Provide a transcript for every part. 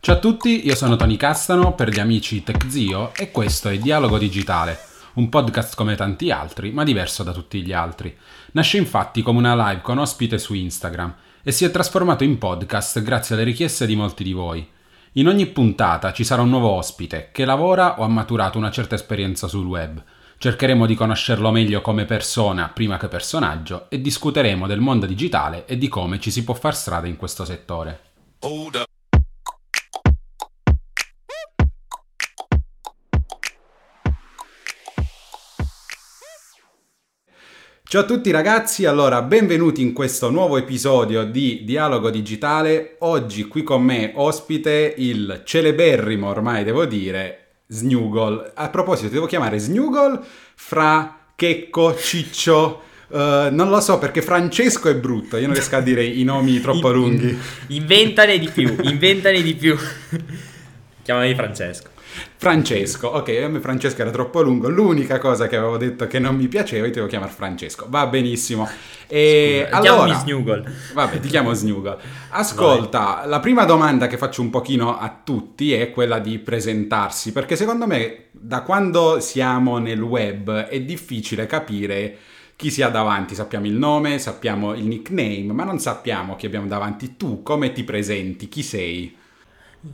Ciao a tutti, io sono Tony Castano per gli amici TechZio e questo è Dialogo Digitale, un podcast come tanti altri, ma diverso da tutti gli altri. Nasce infatti come una live con ospite su Instagram e si è trasformato in podcast grazie alle richieste di molti di voi. In ogni puntata ci sarà un nuovo ospite che lavora o ha maturato una certa esperienza sul web. Cercheremo di conoscerlo meglio come persona prima che personaggio e discuteremo del mondo digitale e di come ci si può far strada in questo settore. Ciao a tutti ragazzi, allora benvenuti in questo nuovo episodio di Dialogo Digitale. Oggi qui con me ospite il celeberrimo, ormai devo dire, Snugol. A proposito, devo chiamare Snugol fra Checco, Ciccio, Uh, non lo so perché Francesco è brutto, io non riesco a dire i nomi troppo lunghi. Inventane di più, inventane di più. Chiamami Francesco. Francesco, ok, a me Francesco era troppo lungo, l'unica cosa che avevo detto che non mi piaceva, io ti devo chiamare Francesco, va benissimo. E Scusa, allora, Snugol. Vabbè, ti chiamo Snugol. Ascolta, Vai. la prima domanda che faccio un pochino a tutti è quella di presentarsi, perché secondo me da quando siamo nel web è difficile capire chi si ha davanti, sappiamo il nome, sappiamo il nickname, ma non sappiamo chi abbiamo davanti. Tu come ti presenti? Chi sei?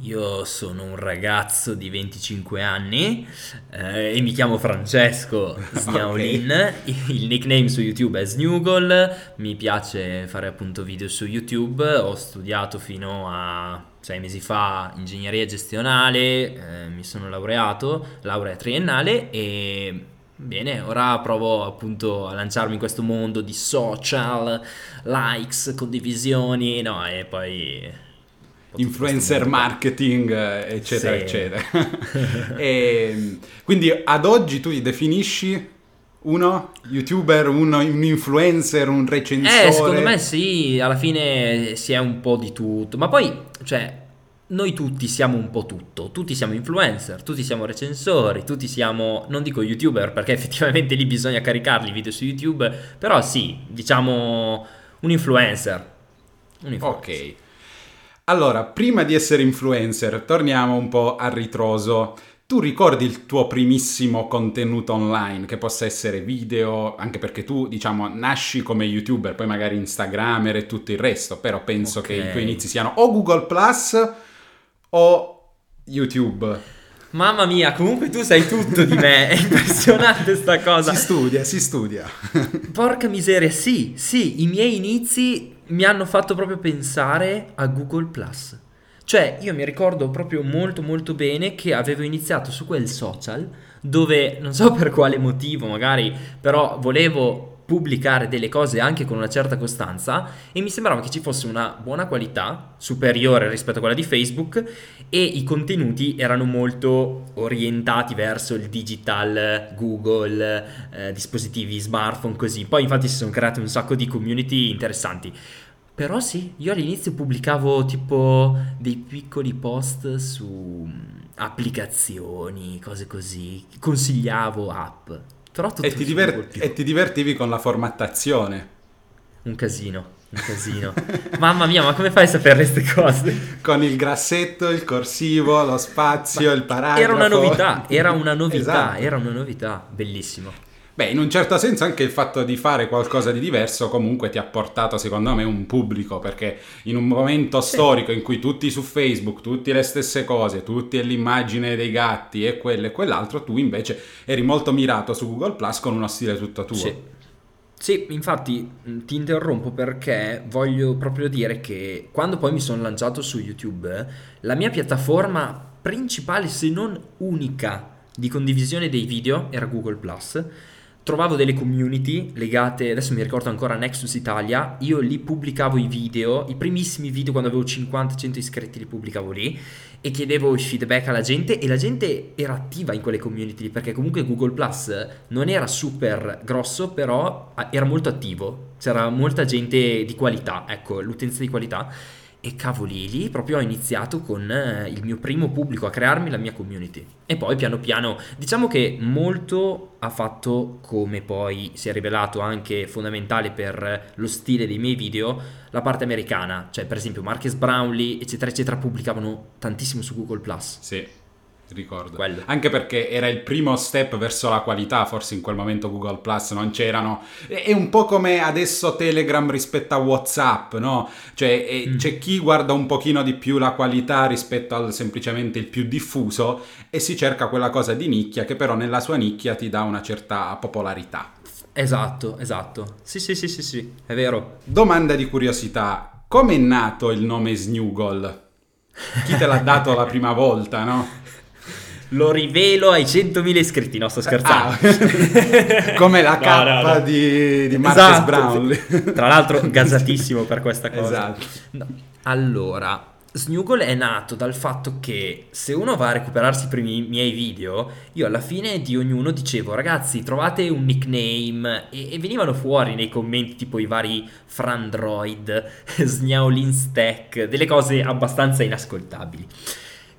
Io sono un ragazzo di 25 anni eh, e mi chiamo Francesco Snaulin. Okay. Il nickname su YouTube è Snugol. Mi piace fare appunto video su YouTube. Ho studiato fino a sei mesi fa ingegneria gestionale. Eh, mi sono laureato, laurea triennale e Bene, ora provo appunto a lanciarmi in questo mondo di social, likes, condivisioni, no, e poi influencer marketing, eh, eccetera, sì. eccetera. e, quindi ad oggi tu ti definisci uno youtuber, uno, un influencer, un recensore? Eh, secondo me sì, alla fine si è un po' di tutto, ma poi, cioè, noi tutti siamo un po' tutto, tutti siamo influencer, tutti siamo recensori, tutti siamo, non dico youtuber perché effettivamente lì bisogna caricarli i video su YouTube, però sì, diciamo un influencer. Un influencer. Ok. Allora, prima di essere influencer, torniamo un po' a ritroso. Tu ricordi il tuo primissimo contenuto online, che possa essere video, anche perché tu, diciamo, nasci come youtuber, poi magari Instagramer e tutto il resto, però penso okay. che i tuoi inizi siano o Google Plus o YouTube. Mamma mia, comunque tu sai tutto di me, è impressionante sta cosa. Si studia, si studia. Porca miseria, sì, sì, i miei inizi mi hanno fatto proprio pensare a Google Plus. Cioè, io mi ricordo proprio molto molto bene che avevo iniziato su quel social dove non so per quale motivo, magari, però volevo pubblicare delle cose anche con una certa costanza e mi sembrava che ci fosse una buona qualità superiore rispetto a quella di Facebook e i contenuti erano molto orientati verso il digital, Google, eh, dispositivi smartphone così. Poi infatti si sono create un sacco di community interessanti. Però sì, io all'inizio pubblicavo tipo dei piccoli post su applicazioni, cose così, consigliavo app. E, ti diverti- e ti divertivi con la formattazione. Un casino un casino. Mamma mia, ma come fai a sapere queste cose? Con il grassetto, il corsivo, lo spazio, ma il paragrafo. Era una novità, era una novità, esatto. era una novità, bellissimo. Beh, in un certo senso anche il fatto di fare qualcosa di diverso comunque ti ha portato, secondo me, un pubblico, perché in un momento sì. storico in cui tutti su Facebook, tutti le stesse cose, tutti è l'immagine dei gatti e quello e quell'altro, tu invece eri molto mirato su Google Plus con uno stile tutto tuo. Sì. Sì, infatti ti interrompo perché voglio proprio dire che quando poi mi sono lanciato su YouTube, la mia piattaforma principale, se non unica, di condivisione dei video era Google ⁇ trovavo delle community legate, adesso mi ricordo ancora Nexus Italia, io lì pubblicavo i video, i primissimi video quando avevo 50-100 iscritti li pubblicavo lì e chiedevo il feedback alla gente e la gente era attiva in quelle community perché comunque Google Plus non era super grosso però era molto attivo, c'era molta gente di qualità, ecco, l'utenza di qualità E cavoli, lì proprio ho iniziato con eh, il mio primo pubblico a crearmi la mia community. E poi piano piano, diciamo che molto ha fatto, come poi si è rivelato anche fondamentale per lo stile dei miei video, la parte americana. Cioè, per esempio, Marques Brownlee, eccetera, eccetera, pubblicavano tantissimo su Google Plus. Sì ricordo. Quello. Anche perché era il primo step verso la qualità, forse in quel momento Google Plus non c'erano. È un po' come adesso Telegram rispetto a WhatsApp, no? Cioè è, mm. c'è chi guarda un pochino di più la qualità rispetto al semplicemente il più diffuso e si cerca quella cosa di nicchia che però nella sua nicchia ti dà una certa popolarità. Esatto, esatto. Sì, sì, sì, sì, sì, è vero. Domanda di curiosità. Come è nato il nome Snugol? Chi te l'ha dato la prima volta, no? Lo rivelo ai 100.000 iscritti. No, sto scherzando. Ah, come la K no, no, no. di, di Marcus esatto. Brown. Tra l'altro, gasatissimo per questa cosa. Esatto. Allora, Snuggle è nato dal fatto che se uno va a recuperarsi i primi miei video, io alla fine di ognuno dicevo ragazzi trovate un nickname e, e venivano fuori nei commenti tipo i vari Frandroid, Snaolin Stack, delle cose abbastanza inascoltabili.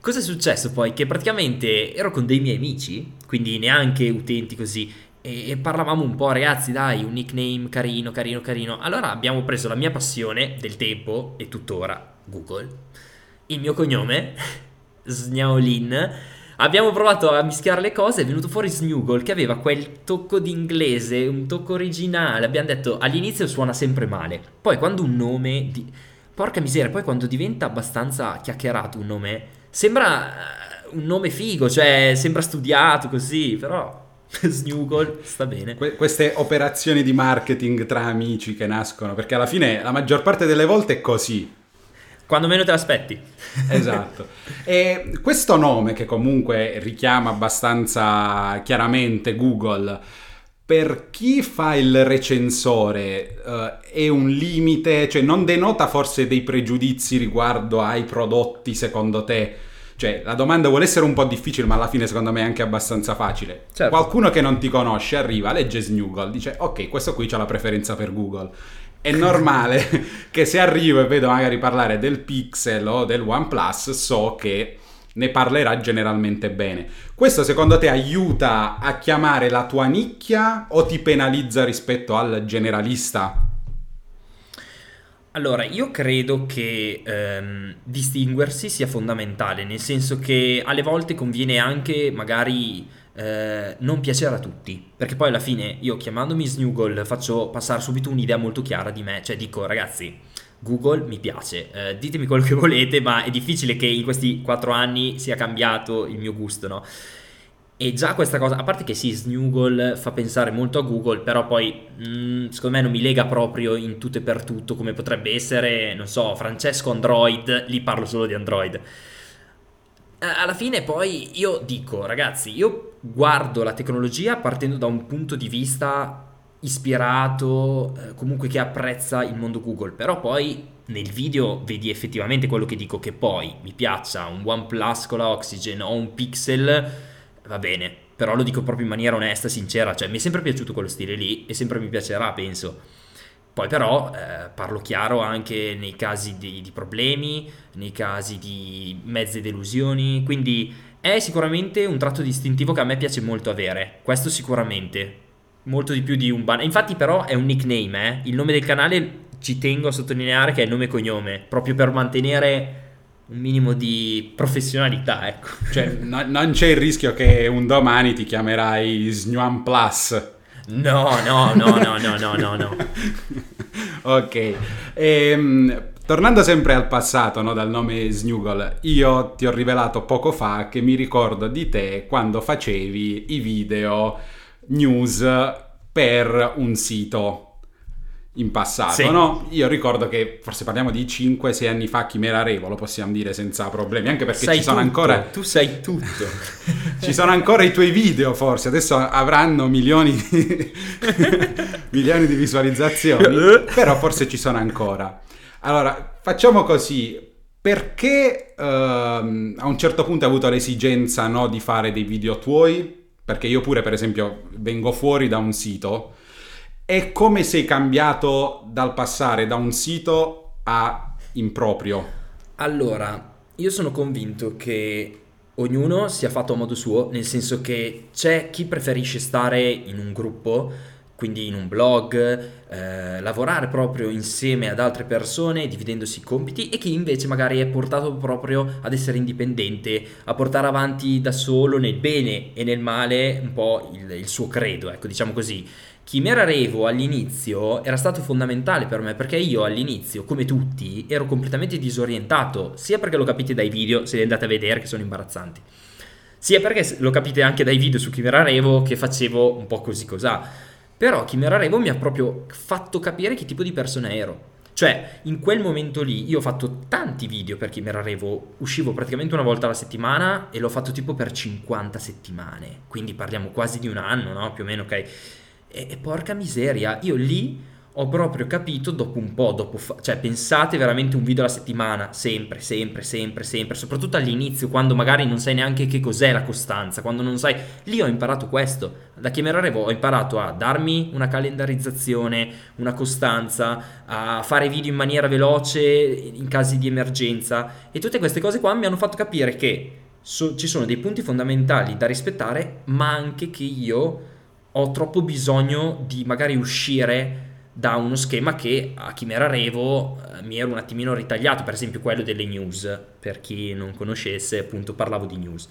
Cosa è successo poi? Che praticamente ero con dei miei amici, quindi neanche utenti così, e parlavamo un po', ragazzi, dai, un nickname carino, carino, carino. Allora abbiamo preso la mia passione del tempo e tuttora Google, il mio cognome, Snaolin. Abbiamo provato a mischiare le cose, è venuto fuori Snuggle che aveva quel tocco di inglese, un tocco originale. Abbiamo detto all'inizio suona sempre male, poi quando un nome di... Porca miseria, poi quando diventa abbastanza chiacchierato un nome Sembra eh, un nome figo, cioè sembra studiato così, però Snuggle sta bene. Que- queste operazioni di marketing tra amici che nascono, perché alla fine la maggior parte delle volte è così. Quando meno te l'aspetti. esatto. E questo nome che comunque richiama abbastanza chiaramente Google, per chi fa il recensore uh, è un limite, cioè non denota forse dei pregiudizi riguardo ai prodotti secondo te? Cioè, la domanda vuole essere un po' difficile, ma alla fine secondo me è anche abbastanza facile. Certo. Qualcuno che non ti conosce arriva, legge Snuggle, dice ok, questo qui ha la preferenza per Google. È normale che se arrivo e vedo magari parlare del Pixel o del OnePlus, so che ne parlerà generalmente bene. Questo secondo te aiuta a chiamare la tua nicchia o ti penalizza rispetto al generalista? Allora, io credo che ehm, distinguersi sia fondamentale, nel senso che alle volte conviene anche magari eh, non piacere a tutti, perché poi alla fine io chiamandomi Snuggle faccio passare subito un'idea molto chiara di me, cioè dico ragazzi, Google mi piace, eh, ditemi quello che volete, ma è difficile che in questi quattro anni sia cambiato il mio gusto, no? E già questa cosa, a parte che sì, Snuggle fa pensare molto a Google, però poi mh, mm, secondo me non mi lega proprio in tutto e per tutto come potrebbe essere, non so, Francesco Android, lì parlo solo di Android. Alla fine poi io dico, ragazzi, io guardo la tecnologia partendo da un punto di vista ispirato, eh, comunque che apprezza il mondo Google, però poi nel video vedi effettivamente quello che dico, che poi mi piaccia un OnePlus con la Oxygen o un Pixel, va bene, però lo dico proprio in maniera onesta, sincera, cioè mi è sempre piaciuto quello stile lì e sempre mi piacerà, penso. Poi però eh, parlo chiaro anche nei casi di, di problemi, nei casi di mezze delusioni, quindi è sicuramente un tratto distintivo che a me piace molto avere, questo sicuramente, molto di più di un banner. Infatti, però, è un nickname. Eh? Il nome del canale ci tengo a sottolineare che è nome e cognome, proprio per mantenere un minimo di professionalità. Ecco. Cioè, no, non c'è il rischio che un domani ti chiamerai Snuan Plus. No, no, no, no, no, no, no, no. ok. Ehm, tornando sempre al passato, no, dal nome Snuggle, io ti ho rivelato poco fa che mi ricordo di te quando facevi i video news per un sito in passato, sì. no? Io ricordo che forse parliamo di 5-6 anni fa Chimera Revo, lo possiamo dire senza problemi, anche perché sai ci sono tutto. ancora tu sai tutto. ci sono ancora i tuoi video, forse adesso avranno milioni di milioni di visualizzazioni, però forse ci sono ancora. Allora, facciamo così, perché uh, a un certo punto hai avuto l'esigenza no, di fare dei video tuoi? Perché io pure, per esempio, vengo fuori da un sito. È come sei cambiato dal passare da un sito a improprio? Allora, io sono convinto che ognuno sia fatto a modo suo, nel senso che c'è chi preferisce stare in un gruppo, quindi in un blog, eh, lavorare proprio insieme ad altre persone, dividendosi i compiti, e chi invece magari è portato proprio ad essere indipendente, a portare avanti da solo nel bene e nel male un po' il, il suo credo, ecco, diciamo così. Chimera Revo all'inizio era stato fondamentale per me perché io all'inizio, come tutti, ero completamente disorientato, sia perché lo capite dai video, se li andate a vedere che sono imbarazzanti, sia perché lo capite anche dai video su Chimera Revo che facevo un po' così cosà. Però Chimera Revo mi ha proprio fatto capire che tipo di persona ero. Cioè, in quel momento lì io ho fatto tanti video per Chimera Revo, uscivo praticamente una volta alla settimana e l'ho fatto tipo per 50 settimane, quindi parliamo quasi di un anno, no? Più o meno, ok? E, e porca miseria, io lì ho proprio capito dopo un po', dopo fa- cioè pensate veramente un video alla settimana, sempre, sempre, sempre, sempre, soprattutto all'inizio quando magari non sai neanche che cos'è la costanza, quando non sai, lì ho imparato questo, da Chimera Revo ho imparato a darmi una calendarizzazione, una costanza, a fare video in maniera veloce in casi di emergenza e tutte queste cose qua mi hanno fatto capire che so- ci sono dei punti fondamentali da rispettare, ma anche che io ho troppo bisogno di magari uscire da uno schema che a Chimera Revo eh, mi ero un attimino ritagliato, per esempio quello delle news, per chi non conoscesse appunto parlavo di news.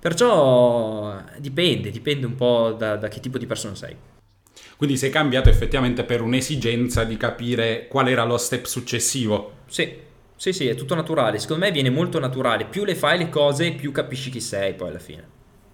Perciò dipende, dipende un po' da, da che tipo di persona sei. Quindi sei cambiato effettivamente per un'esigenza di capire qual era lo step successivo. Sì, sì, sì, è tutto naturale. Secondo me viene molto naturale. Più le fai le cose, più capisci chi sei poi alla fine.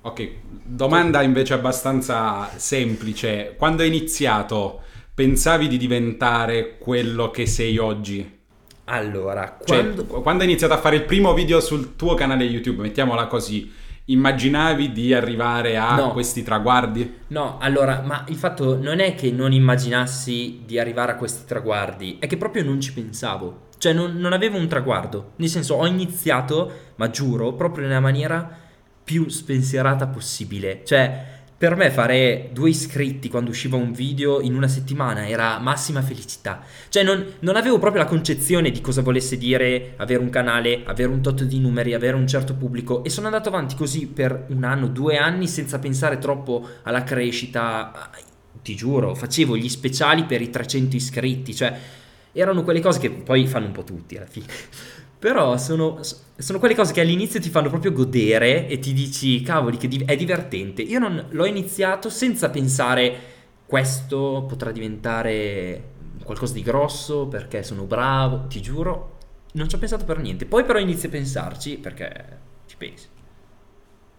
Ok, domanda invece abbastanza semplice. Quando hai iniziato, pensavi di diventare quello che sei oggi? Allora, Cioè, quando... quando hai iniziato a fare il primo video sul tuo canale YouTube, mettiamola così, immaginavi di arrivare a No. questi traguardi? No, allora, ma il fatto non è che non immaginassi di arrivare a questi traguardi, è che proprio non ci pensavo. Cioè, non, non avevo un traguardo. Nel senso, ho iniziato, ma giuro, proprio nella maniera più spensierata possibile. Cioè, per me fare due iscritti quando usciva un video in una settimana era massima felicità. Cioè, non, non avevo proprio la concezione di cosa volesse dire avere un canale, avere un tot di numeri, avere un certo pubblico. E sono andato avanti così per un anno, due anni, senza pensare troppo alla crescita. Ti giuro, facevo gli speciali per i 300 iscritti. Cioè, erano quelle cose che poi fanno un po' tutti alla fine. Però sono, sono quelle cose che all'inizio ti fanno proprio godere e ti dici, cavoli, che è divertente. Io non l'ho iniziato senza pensare, questo potrà diventare qualcosa di grosso perché sono bravo, ti giuro, non ci ho pensato per niente. Poi però inizi a pensarci perché ci pensi.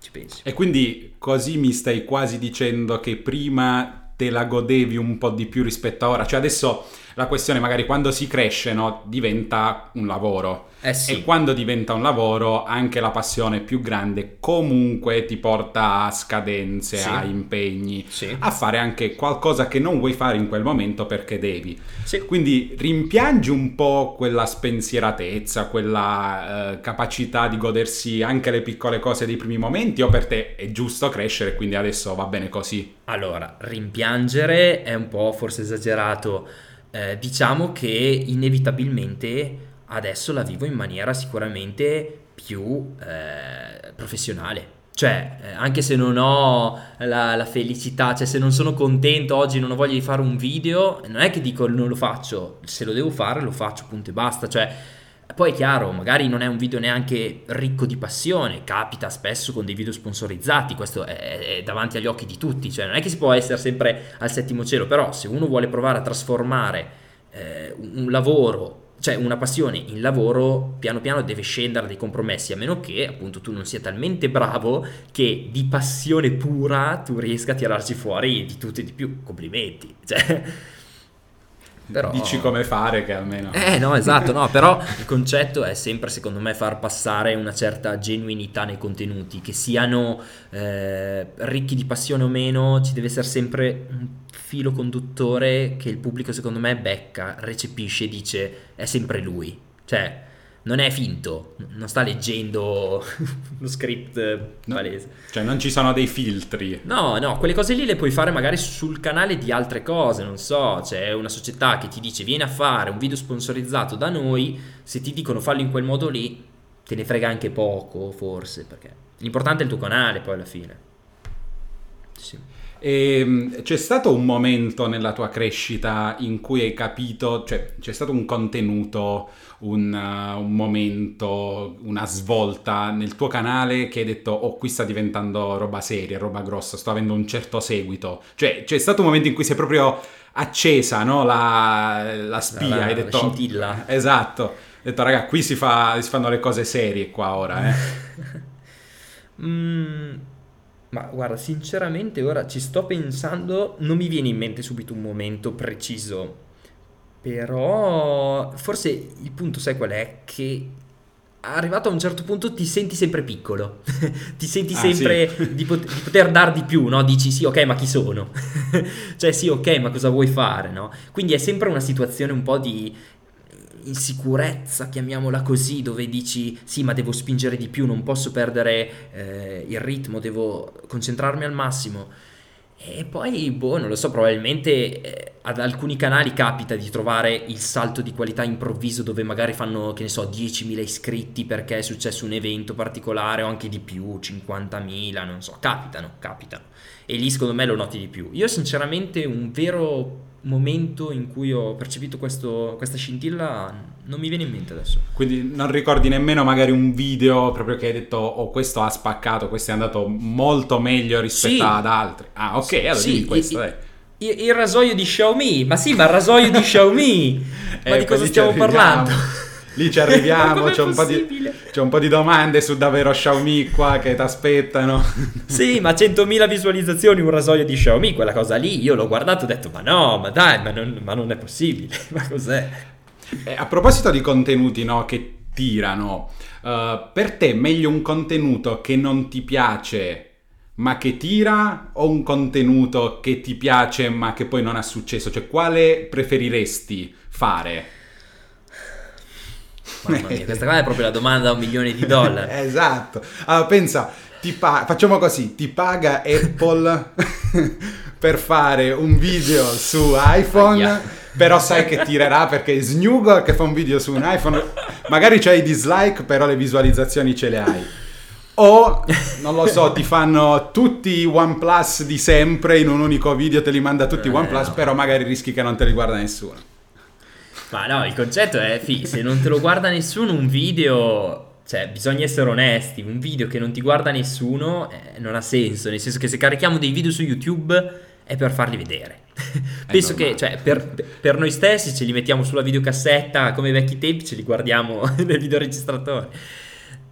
Ci pensi. E quindi così mi stai quasi dicendo che prima te la godevi un po' di più rispetto a ora. Cioè adesso la questione magari quando si cresce, no, diventa un lavoro. Eh sì. E quando diventa un lavoro, anche la passione più grande comunque ti porta a scadenze, Sì. a impegni, Sì. a fare anche qualcosa che non vuoi fare in quel momento perché devi. Quindi rimpiangi un po' quella spensieratezza, quella eh, capacità di godersi anche le piccole cose dei primi momenti o per te è giusto crescere quindi adesso va bene così? Allora, rimpiangere è un po' forse esagerato. Eh, diciamo che inevitabilmente adesso la vivo in maniera sicuramente più eh, professionale. Cioè, eh, anche se non ho la, la felicità, cioè se non sono contento oggi, non ho voglia di fare un video, non è che dico non lo faccio, se lo devo fare lo faccio, punto e basta. Cioè, poi è chiaro, magari non è un video neanche ricco di passione, capita spesso con dei video sponsorizzati, questo è, è davanti agli occhi di tutti, cioè non è che si può essere sempre al settimo cielo, però se uno vuole provare a trasformare eh, un lavoro, cioè una passione in lavoro, piano piano deve scendere dei compromessi, a meno che appunto tu non sia talmente bravo che di passione pura tu riesca a tirarci fuori di tutto e di più, complimenti. Cioè, però... Dici come fare che almeno... Eh no, esatto, no, però il concetto è sempre secondo me far passare una certa genuinità nei contenuti, che siano eh, ricchi di passione o meno, ci deve essere sempre un filo conduttore che il pubblico secondo me becca, recepisce e dice è sempre lui. Cioè, non è finto, non sta leggendo uno script palese. Cioè non ci sono dei filtri. No, no, quelle cose lì le puoi fare magari sul canale di altre cose, non so, c'è una società che ti dice vieni a fare un video sponsorizzato da noi, se ti dicono fallo in quel modo lì, te ne frega anche poco forse, perché l'importante è il tuo canale poi alla fine. Sì. E, ehm, c'è stato un momento nella tua crescita in cui hai capito, cioè c'è stato un contenuto, un, uh, un, momento, una svolta nel tuo canale che hai detto oh qui sta diventando roba seria, roba grossa, sto avendo un certo seguito. Cioè c'è stato un momento in cui sei proprio accesa no? la, la spia, la, hai detto... La scintilla. Esatto, hai detto raga qui si, fa, si fanno le cose serie qua ora. Eh. mm ma guarda, sinceramente ora ci sto pensando, non mi viene in mente subito un momento preciso, però forse il punto sai qual è? Che arrivato a un certo punto ti senti sempre piccolo, ti senti ah, sempre sì. di, pot- di, poter dar di più, no? Dici sì, ok, ma chi sono? cioè sì, ok, ma cosa vuoi fare, no? Quindi è sempre una situazione un po' di insicurezza, chiamiamola così, dove dici sì ma devo spingere di più, non posso perdere eh, il ritmo, devo concentrarmi al massimo. E poi, boh, non lo so, probabilmente eh, ad alcuni canali capita di trovare il salto di qualità improvviso dove magari fanno, che ne so, 10.000 iscritti perché è successo un evento particolare o anche di più, 50.000, non so, capitano, capitano. E lì secondo me lo noti di più. Io sinceramente un vero momento in cui ho percepito questo, questa scintilla non mi viene in mente adesso. Quindi non ricordi nemmeno magari un video proprio che hai detto oh questo ha spaccato, questo è andato molto meglio rispetto sì. ad altri. Ah ok, allora sì, dimmi questo. Il, il, il, rasoio di Xiaomi, ma sì, ma il rasoio di Xiaomi, ma eh, di cosa stiamo parlando? lì ci arriviamo, c'è un, di, c'è un, po di, domande su davvero Xiaomi qua che ti aspettano. sì, ma 100.000 visualizzazioni un rasoio di Xiaomi, quella cosa lì, io l'ho guardato e ho detto ma no, ma dai, ma non, ma non è possibile, ma cos'è? Eh, a proposito di contenuti no, che tirano, uh, per te meglio un contenuto che non ti piace ma che tira o un contenuto che ti piace ma che poi non ha successo? Cioè quale preferiresti fare? Mamma mia, questa qua è proprio la domanda da un milione di dollari. esatto. Allora, pensa, pa- facciamo così, ti paga Apple per fare un video su iPhone, Aia. però sai che tirerà perché è Snuggle che fa un video su un iPhone, magari c'hai i dislike, però le visualizzazioni ce le hai. O, non lo so, ti fanno tutti i OnePlus di sempre in un unico video, te li manda tutti i eh, OnePlus, no. però magari rischi che non te li guarda nessuno. Ma no, il concetto è, fi, se non te lo guarda nessuno un video, cioè bisogna essere onesti, un video che non ti guarda nessuno eh, non ha senso, nel senso che se carichiamo dei video su YouTube è per farli vedere. Penso che cioè, per, per, noi stessi ce li mettiamo sulla videocassetta come vecchi tempi, ce li guardiamo nel videoregistratore.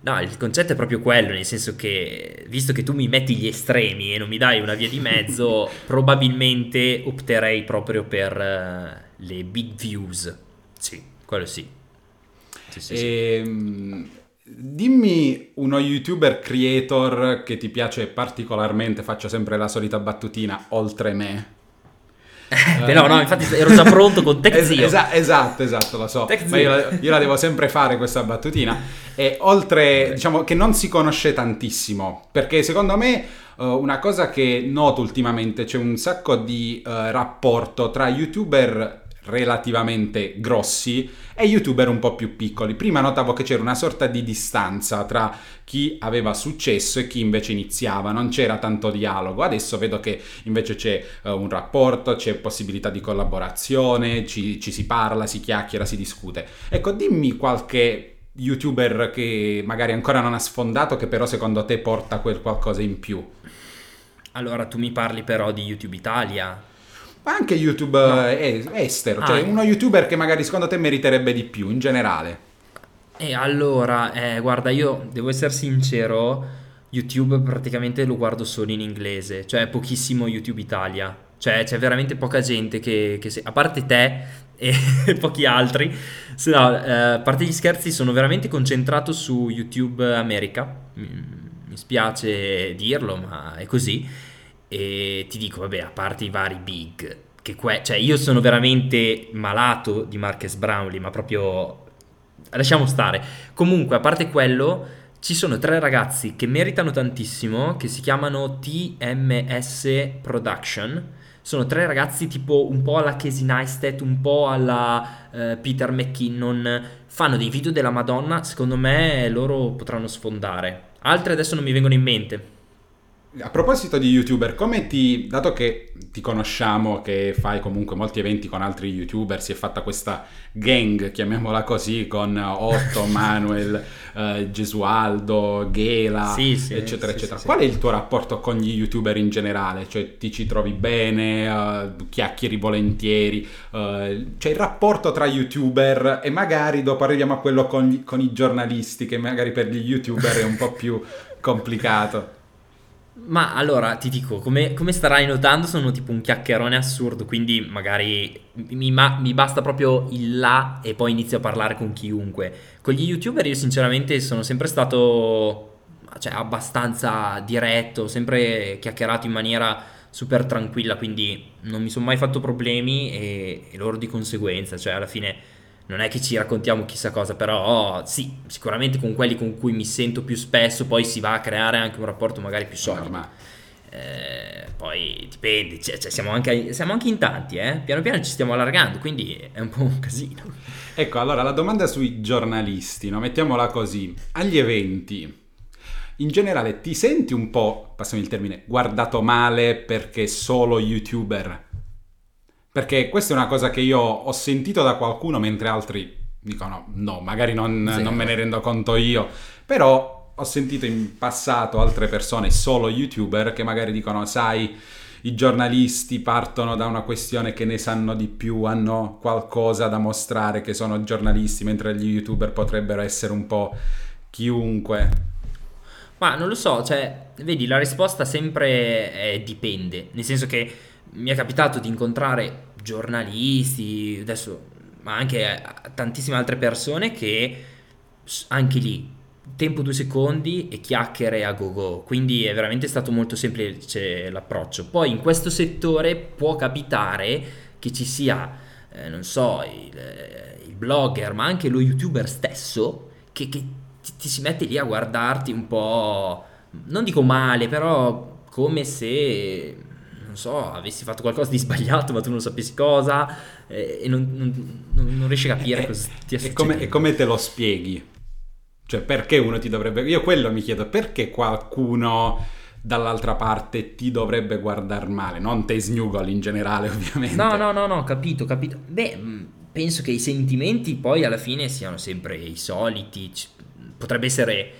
No, il concetto è proprio quello, nel senso che visto che tu mi metti gli estremi e non mi dai una via di mezzo, probabilmente opterei proprio per uh, le big views. Sì, quello sì. sì, sì, e, sì. Ehm, dimmi uno youtuber creator che ti piace particolarmente, faccio sempre la solita battutina, oltre me. Eh, però no, infatti ero già pronto con TechZio. Es- es- esatto, esatto, lo so. Ma io la, io la, devo sempre fare questa battutina. E oltre, diciamo, che non si conosce tantissimo, perché secondo me uh, una cosa che noto ultimamente, c'è un sacco di uh, rapporto tra youtuber relativamente grossi e youtuber un po' più piccoli. Prima notavo che c'era una sorta di distanza tra chi aveva successo e chi invece iniziava, non c'era tanto dialogo. Adesso vedo che invece c'è uh, un rapporto, c'è possibilità di collaborazione, ci, ci si parla, si chiacchiera, si discute. Ecco, dimmi qualche youtuber che magari ancora non ha sfondato, che però secondo te porta quel qualcosa in più. Allora, tu mi parli però di YouTube Italia, ma anche YouTube no. Eh, estero, cioè ah, uno youtuber che magari secondo te meriterebbe di più in generale. E allora, eh, guarda, io devo essere sincero, YouTube praticamente lo guardo solo in inglese, cioè pochissimo YouTube Italia. Cioè c'è veramente poca gente che, che se, a parte te e pochi altri, se no, eh, a parte gli scherzi sono veramente concentrato su YouTube America. Mi, mi spiace dirlo, ma è così e ti dico, vabbè, a parte i vari big, che que- cioè io sono veramente malato di Marques Brownlee, ma proprio lasciamo stare. Comunque, a parte quello, ci sono tre ragazzi che meritano tantissimo, che si chiamano TMS Production. Sono tre ragazzi tipo un po' alla Casey Neistat, un po' alla eh, Peter McKinnon. Fanno dei video della Madonna, secondo me loro potranno sfondare. Altre adesso non mi vengono in mente. A proposito di youtuber, come ti, dato che ti conosciamo, che fai comunque molti eventi con altri youtuber, si è fatta questa gang, chiamiamola così, con Otto, Manuel, eh, Gesualdo, Ghela, Sì, sì, eccetera, sì, eccetera. Qual è il tuo rapporto con gli youtuber in generale? Cioè, ti ci trovi bene, eh, chiacchieri volentieri? eh, c'è il rapporto tra youtuber e magari dopo arriviamo a quello con, gli- con i giornalisti, che magari per gli youtuber è un po' più complicato. Ma allora ti dico, come, come starai notando, sono tipo un chiacchierone assurdo, quindi magari mi, ma- mi basta proprio il là e poi inizio a parlare con chiunque. Con gli youtuber io sinceramente sono sempre stato cioè, abbastanza diretto, sempre chiacchierato in maniera super tranquilla, quindi non mi sono mai fatto problemi e, e loro di conseguenza, cioè alla fine non è che ci raccontiamo chissà cosa, però sì, sicuramente con quelli con cui mi sento più spesso poi si va a creare anche un rapporto magari più solido. Normale. Eh, poi dipende, cioè, cioè, siamo, anche, siamo anche in tanti, eh? piano piano ci stiamo allargando, quindi è un po' un casino. Ecco, allora la domanda sui giornalisti, no? mettiamola così, agli eventi, in generale ti senti un po', passiamo il termine, guardato male perché solo youtuber? Perché questa è una cosa che io ho sentito da qualcuno mentre altri dicono no, magari non, Zero. non me ne rendo conto io, però ho sentito in passato altre persone, solo youtuber, che magari dicono sai i giornalisti partono da una questione che ne sanno di più, hanno qualcosa da mostrare che sono giornalisti, mentre gli youtuber potrebbero essere un po' chiunque. Ma non lo so, cioè, vedi, la risposta sempre è dipende, nel senso che mi è capitato di incontrare giornalisti, adesso, ma anche eh, tantissime altre persone che anche lì, tempo due secondi e chiacchiere a go-go, quindi è veramente stato molto semplice l'approccio. Poi in questo settore può capitare che ci sia, eh, non so, il, eh, il blogger, ma anche lo youtuber stesso, che, che ti, ti si mette lì a guardarti un po', non dico male, però come se, so, avessi fatto qualcosa di sbagliato, ma tu non sapessi cosa, eh, e non, non- non- riesci a capire E- cosa stia e, come, succedendo. e come te lo spieghi? Cioè, perché uno ti dovrebbe... Io quello mi chiedo, perché qualcuno dall'altra parte ti dovrebbe guardare male? Non te Snugol in generale, ovviamente. No, no, no, no, capito, capito. Beh, mh, penso che i sentimenti poi alla fine siano sempre i soliti. Potrebbe essere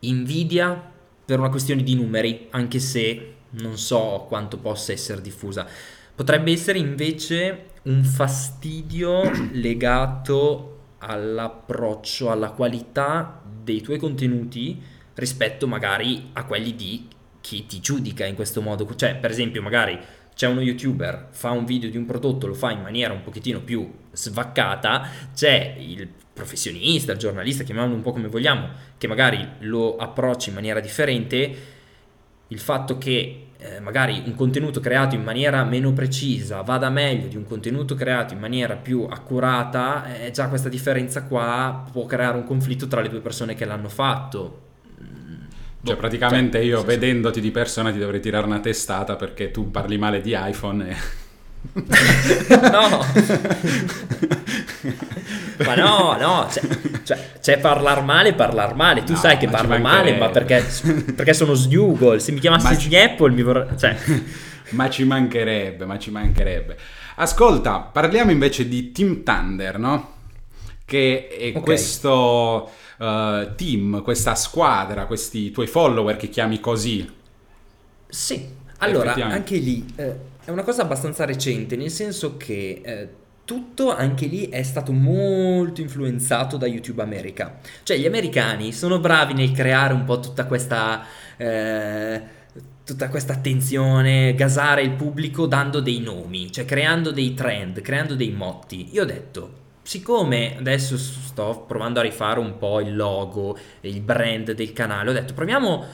invidia per una questione di numeri, anche se non so quanto possa essere diffusa. Potrebbe essere invece un fastidio legato all'approccio, alla qualità dei tuoi contenuti rispetto magari a quelli di chi ti giudica in questo modo. Cioè, per esempio, magari c'è uno youtuber, fa un video di un prodotto, lo fa in maniera un pochettino più svaccata, c'è il professionista, il giornalista, chiamiamolo un po' come vogliamo, che magari lo approccia in maniera differente, il fatto che eh, magari un contenuto creato in maniera meno precisa vada meglio di un contenuto creato in maniera più accurata, eh, già questa differenza qua può creare un conflitto tra le due persone che l'hanno fatto. Cioè, boh, praticamente cioè, io senso- vedendoti di persona ti dovrei tirare una testata perché tu parli male di iPhone e... No. Ma no, no, c'è, c'è, c'è parlar male, parlar male. Tu No, sai che ma parlo male, ma perché, perché sono Snugol. Se mi chiamassi Ma ci- Snapple mi vorrei... Cioè, ma ci mancherebbe, ma ci mancherebbe. Ascolta, parliamo invece di Team Thunder, no? Che è Ok. questo eh, team, questa squadra, questi tuoi follower che chiami così. Sì, allora anche lì eh, è una cosa abbastanza recente, nel senso che eh, tutto anche lì è stato molto influenzato da YouTube America. Cioè gli americani sono bravi nel creare un po' tutta questa... eh, tutta questa attenzione, gasare il pubblico dando dei nomi, cioè creando dei trend, creando dei motti. Io ho detto, siccome adesso sto provando a rifare un po' il logo, il brand del canale, ho detto proviamo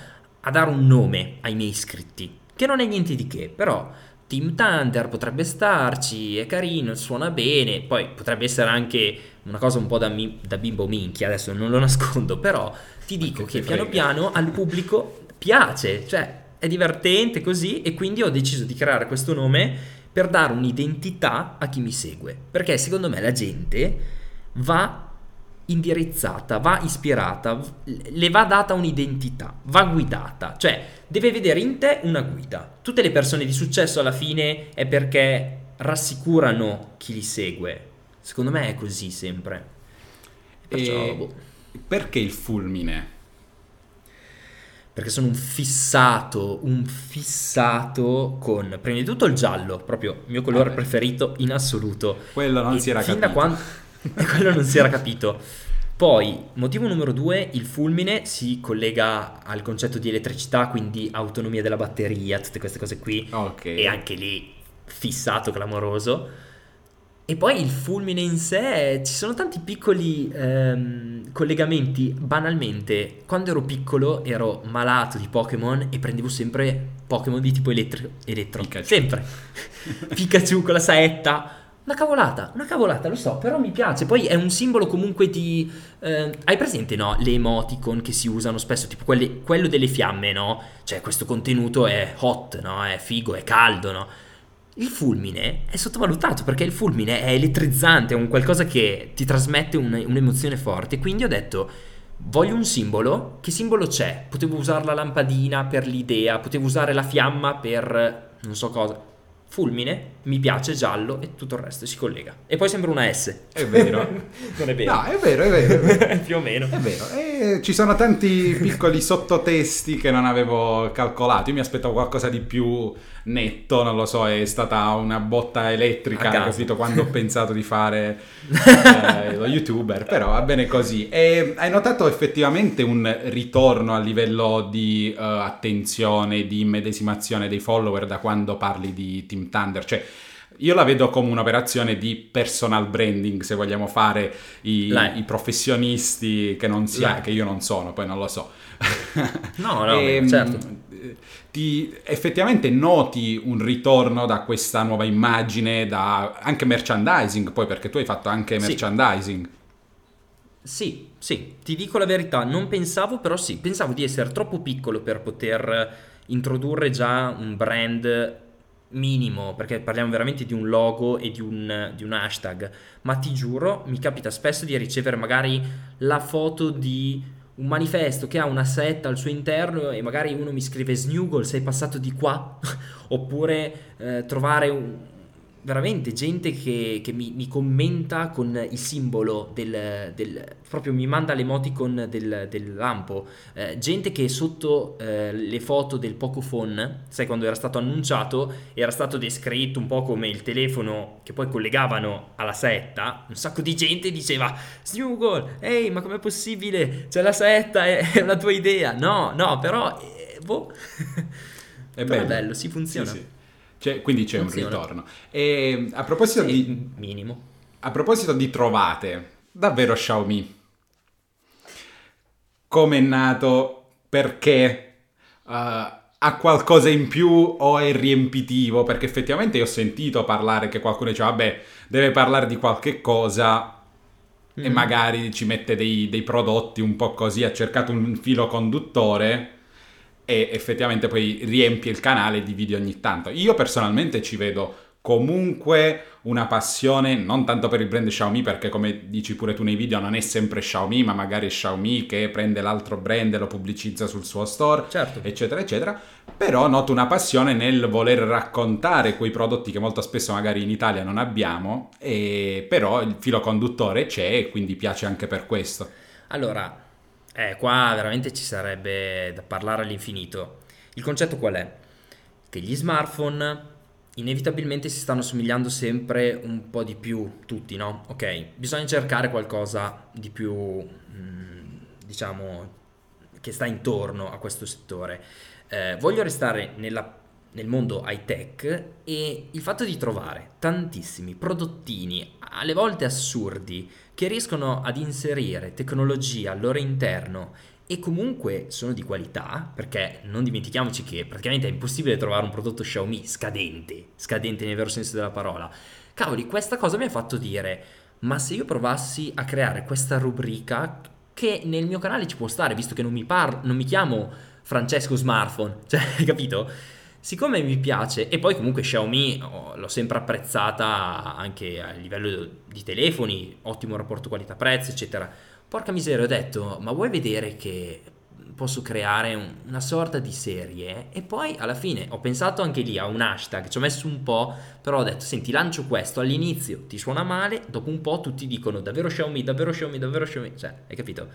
a dare un nome ai miei iscritti, che non è niente di che, però Team Thunder potrebbe starci, è carino, suona bene, poi potrebbe essere anche una cosa un po' da, mi- da bimbo minchia, adesso non lo nascondo, però ti dico che piano frega. piano al pubblico piace, cioè è divertente così e quindi ho deciso di creare questo nome per dare un'identità a chi mi segue, perché secondo me la gente va indirizzata, va ispirata, le va data un'identità, va guidata, cioè deve vedere in te una guida. Tutte le persone di successo alla fine è perché rassicurano chi li segue. Secondo me è così sempre. Perciò, boh, perché il fulmine? perché sono un fissato, un fissato con prima di tutto il giallo, proprio il mio colore Vabbè. preferito in assoluto. Quello non E si era fin capito. da quando quello non si era capito. Poi, motivo numero due, il fulmine si collega al concetto di elettricità, quindi autonomia della batteria, tutte queste cose qui. Ok. E anche lì fissato, clamoroso. E poi il fulmine in sé, ci sono tanti piccoli ehm, collegamenti. Banalmente, quando ero piccolo ero malato di Pokémon e prendevo sempre Pokémon di tipo elettro. elettro. Pikachu. Sempre. Pikachu con la saetta. Una cavolata, una cavolata, lo so, però mi piace. Poi è un simbolo comunque di... eh, hai presente, no? Le emoticon che si usano spesso, tipo quelle- quello delle fiamme, no? Cioè questo contenuto è hot, no? È figo, è caldo, no? Il fulmine è sottovalutato perché il fulmine è elettrizzante, è un qualcosa che ti trasmette un- un'emozione forte. Quindi ho detto, voglio un simbolo. Che simbolo c'è? Potevo usare la lampadina per l'idea, potevo usare la fiamma per non so cosa. Fulmine, mi piace, giallo e tutto il resto si collega. E poi sembra una S. È vero. non è vero. No, è vero, è vero. Più o meno. È vero, e ci sono tanti piccoli sottotesti che non avevo calcolato. Io mi aspettavo qualcosa di più netto, non lo so, è stata una botta elettrica, capito, quando ho pensato di fare eh, lo youtuber, però va bene così. E hai notato effettivamente un ritorno a livello di eh, attenzione, di immedesimazione dei follower da quando parli di Team Thunder? Cioè, io la vedo come un'operazione di personal branding, se vogliamo fare i, i professionisti che non sia, Like. che io non sono, poi non lo so. No, no, Ehm, certo. Ti effettivamente noti un ritorno da questa nuova immagine, da anche merchandising, poi perché tu hai fatto anche Sì. merchandising. Sì, sì, ti dico la verità, non pensavo, però sì, pensavo di essere troppo piccolo per poter introdurre già un brand minimo, perché parliamo veramente di un logo e di un, di un hashtag, ma ti giuro, mi capita spesso di ricevere magari la foto di un manifesto che ha una setta al suo interno e magari uno mi scrive Snuggle, sei passato di qua, oppure eh, trovare un- veramente gente che, che mi, mi commenta con il simbolo del, del- proprio mi manda l'emoticon del, del lampo. Eh, gente che sotto eh, le foto del Pocophone sai quando era stato annunciato era stato descritto un po' come il telefono che poi collegavano alla setta un sacco di gente diceva Snuggle ehi ma com'è possibile? C'è la setta è, è una tua idea. No no però eh, boh. È Però bello. bello si funziona. Sì, sì. C'è- quindi c'è Funziona. un ritorno. E a proposito, Sì, di, minimo a proposito di trovate, davvero Xiaomi, come è nato? Perché? Uh, ha qualcosa in più o è riempitivo? Perché effettivamente io ho sentito parlare che qualcuno diceva, vabbè, deve parlare di qualche cosa e Mm. magari ci mette dei, dei prodotti un po' così, ha cercato un filo conduttore e effettivamente poi riempie il canale di video ogni tanto. Io personalmente ci vedo comunque una passione non tanto per il brand Xiaomi perché come dici pure tu nei video non è sempre Xiaomi ma magari è Xiaomi che prende l'altro brand e lo pubblicizza sul suo store certo. eccetera eccetera. Però noto una passione nel voler raccontare quei prodotti che molto spesso magari in Italia non abbiamo e però il filo conduttore c'è e quindi piace anche per questo. Allora, eh, qua veramente ci sarebbe da parlare all'infinito. Il concetto qual è? Che gli smartphone inevitabilmente si stanno somigliando sempre un po' di più, tutti, no? Ok, bisogna cercare qualcosa di più, mm, diciamo, che sta intorno a questo settore. Eh, voglio restare nella- nel mondo high tech e il fatto di trovare tantissimi prodottini, alle volte assurdi, che riescono ad inserire tecnologia al loro interno e comunque sono di qualità, perché non dimentichiamoci che praticamente è impossibile trovare un prodotto Xiaomi scadente, scadente nel vero senso della parola. Cavoli, questa cosa mi ha fatto dire, ma se io provassi a creare questa rubrica che nel mio canale ci può stare, visto che non mi, parlo, non mi chiamo Francesco Smartphone, cioè, capito? Siccome mi piace, e poi comunque Xiaomi oh, l'ho sempre apprezzata anche a livello di telefoni, ottimo rapporto qualità-prezzo, eccetera. Porca miseria, ho detto, ma vuoi vedere che posso creare un, una sorta di serie e poi alla fine ho pensato anche lì a un hashtag, ci ho messo un po', però ho detto senti lancio questo, all'inizio ti suona male, dopo un po' tutti dicono davvero Xiaomi, davvero Xiaomi, davvero Xiaomi, cioè hai capito?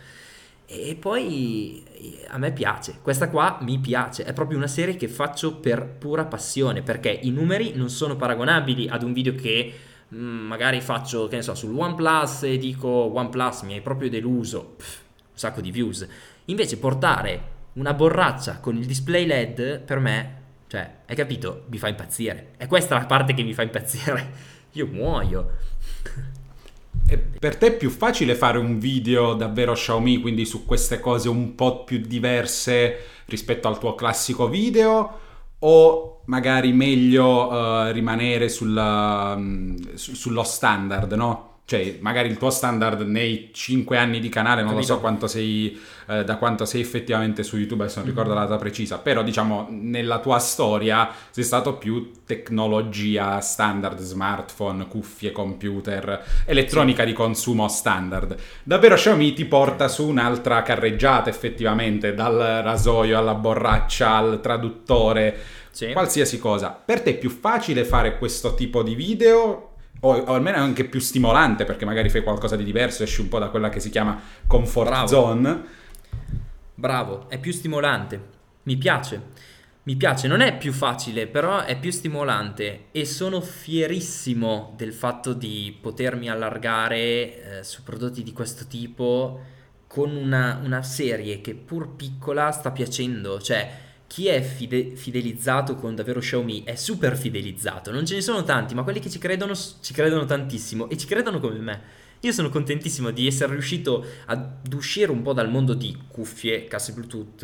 E poi a me piace, questa qua mi piace, è proprio una serie che faccio per pura passione, perché i numeri non sono paragonabili ad un video che mm, magari faccio, che ne so, sul OnePlus e dico OnePlus mi hai proprio deluso, Pff, un sacco di views. Invece portare una borraccia con il display LED per me, cioè, hai capito? Mi fa impazzire. È questa la parte che mi fa impazzire. Io muoio. E per te è più facile fare un video davvero Xiaomi, quindi su queste cose un po' più diverse rispetto al tuo classico video? O magari meglio uh, rimanere sulla, um, su, sullo standard, no? Cioè magari il tuo standard nei 5 anni di canale, non Capito. lo so quanto sei, eh, da quanto sei effettivamente su YouTube, adesso non ricordo la data precisa, però diciamo nella tua storia sei stato più tecnologia standard, smartphone, cuffie, computer, elettronica sì. di consumo standard. Davvero Xiaomi ti porta su un'altra carreggiata effettivamente, dal rasoio alla borraccia al traduttore, sì. qualsiasi cosa. Per te è più facile fare questo tipo di video o, o, almeno è anche più stimolante perché magari fai qualcosa di diverso, esci un po' da quella che si chiama comfort Bravo. zone. Bravo, è più stimolante. Mi piace. Mi piace, non è più facile, però è più stimolante e sono fierissimo del fatto di potermi allargare eh, su prodotti di questo tipo con una, una serie che pur piccola sta piacendo, cioè chi è fide- fidelizzato con davvero Xiaomi è super fidelizzato. Non ce ne sono tanti, ma quelli che ci credono ci credono tantissimo e ci credono come me. Io sono contentissimo di essere riuscito ad uscire un po' dal mondo di cuffie, casse Bluetooth,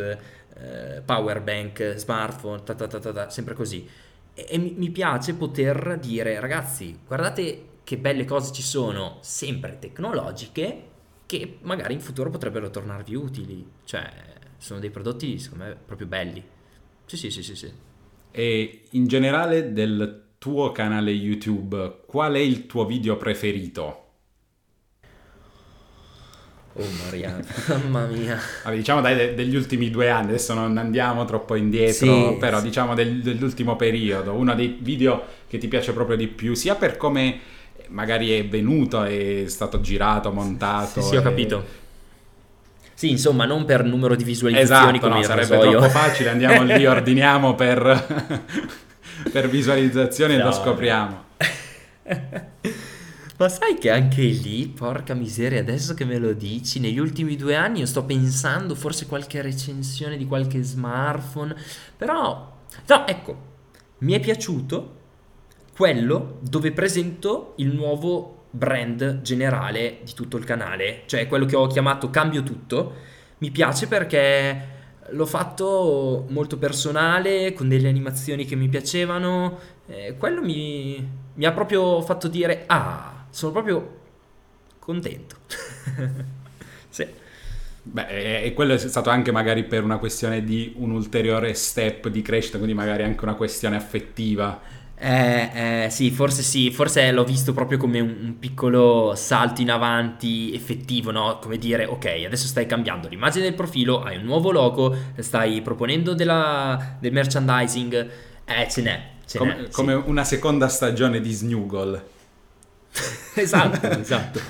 eh, power bank, smartphone, ta ta ta ta, sempre così. E, e mi, mi piace poter dire, ragazzi, guardate che belle cose ci sono, sempre tecnologiche, che magari in futuro potrebbero tornarvi utili. Cioè, sono dei prodotti, secondo me, proprio belli. Sì, sì, sì, sì, sì. E in generale del tuo canale YouTube, qual è il tuo video preferito? Oh Maria, mamma mia. Vabbè, diciamo dai de- degli ultimi due anni, adesso non andiamo troppo indietro, sì, però sì. diciamo del- dell'ultimo periodo, uno dei video che ti piace proprio di più, sia per come magari è venuto, è stato girato, montato. Sì, sì ho capito sì, insomma, non per numero di visualizzazioni esatto, come no, sarebbe rasoio. troppo facile, andiamo lì, ordiniamo per, per visualizzazioni no. e lo scopriamo. Ma sai che anche lì, porca miseria, adesso che me lo dici, negli ultimi due anni io sto pensando forse qualche recensione di qualche smartphone, però, no, ecco, mi è piaciuto quello dove presento il nuovo brand generale di tutto il canale, cioè quello che ho chiamato cambio tutto. Mi piace perché l'ho fatto molto personale, con delle animazioni che mi piacevano, eh, quello mi, mi ha proprio fatto dire, ah, sono proprio contento. sì. Beh, e quello è stato anche magari per una questione di un ulteriore step di crescita, quindi magari anche una questione affettiva. Eh, eh, sì, forse sì, forse l'ho visto proprio come un, un, piccolo salto in avanti effettivo, no? Come dire, ok, adesso stai cambiando l'immagine del profilo, hai un nuovo logo, stai proponendo della, del merchandising, eh, ce n'è. Ce come, n'è, come sì. una seconda stagione di Snuggle. esatto, esatto.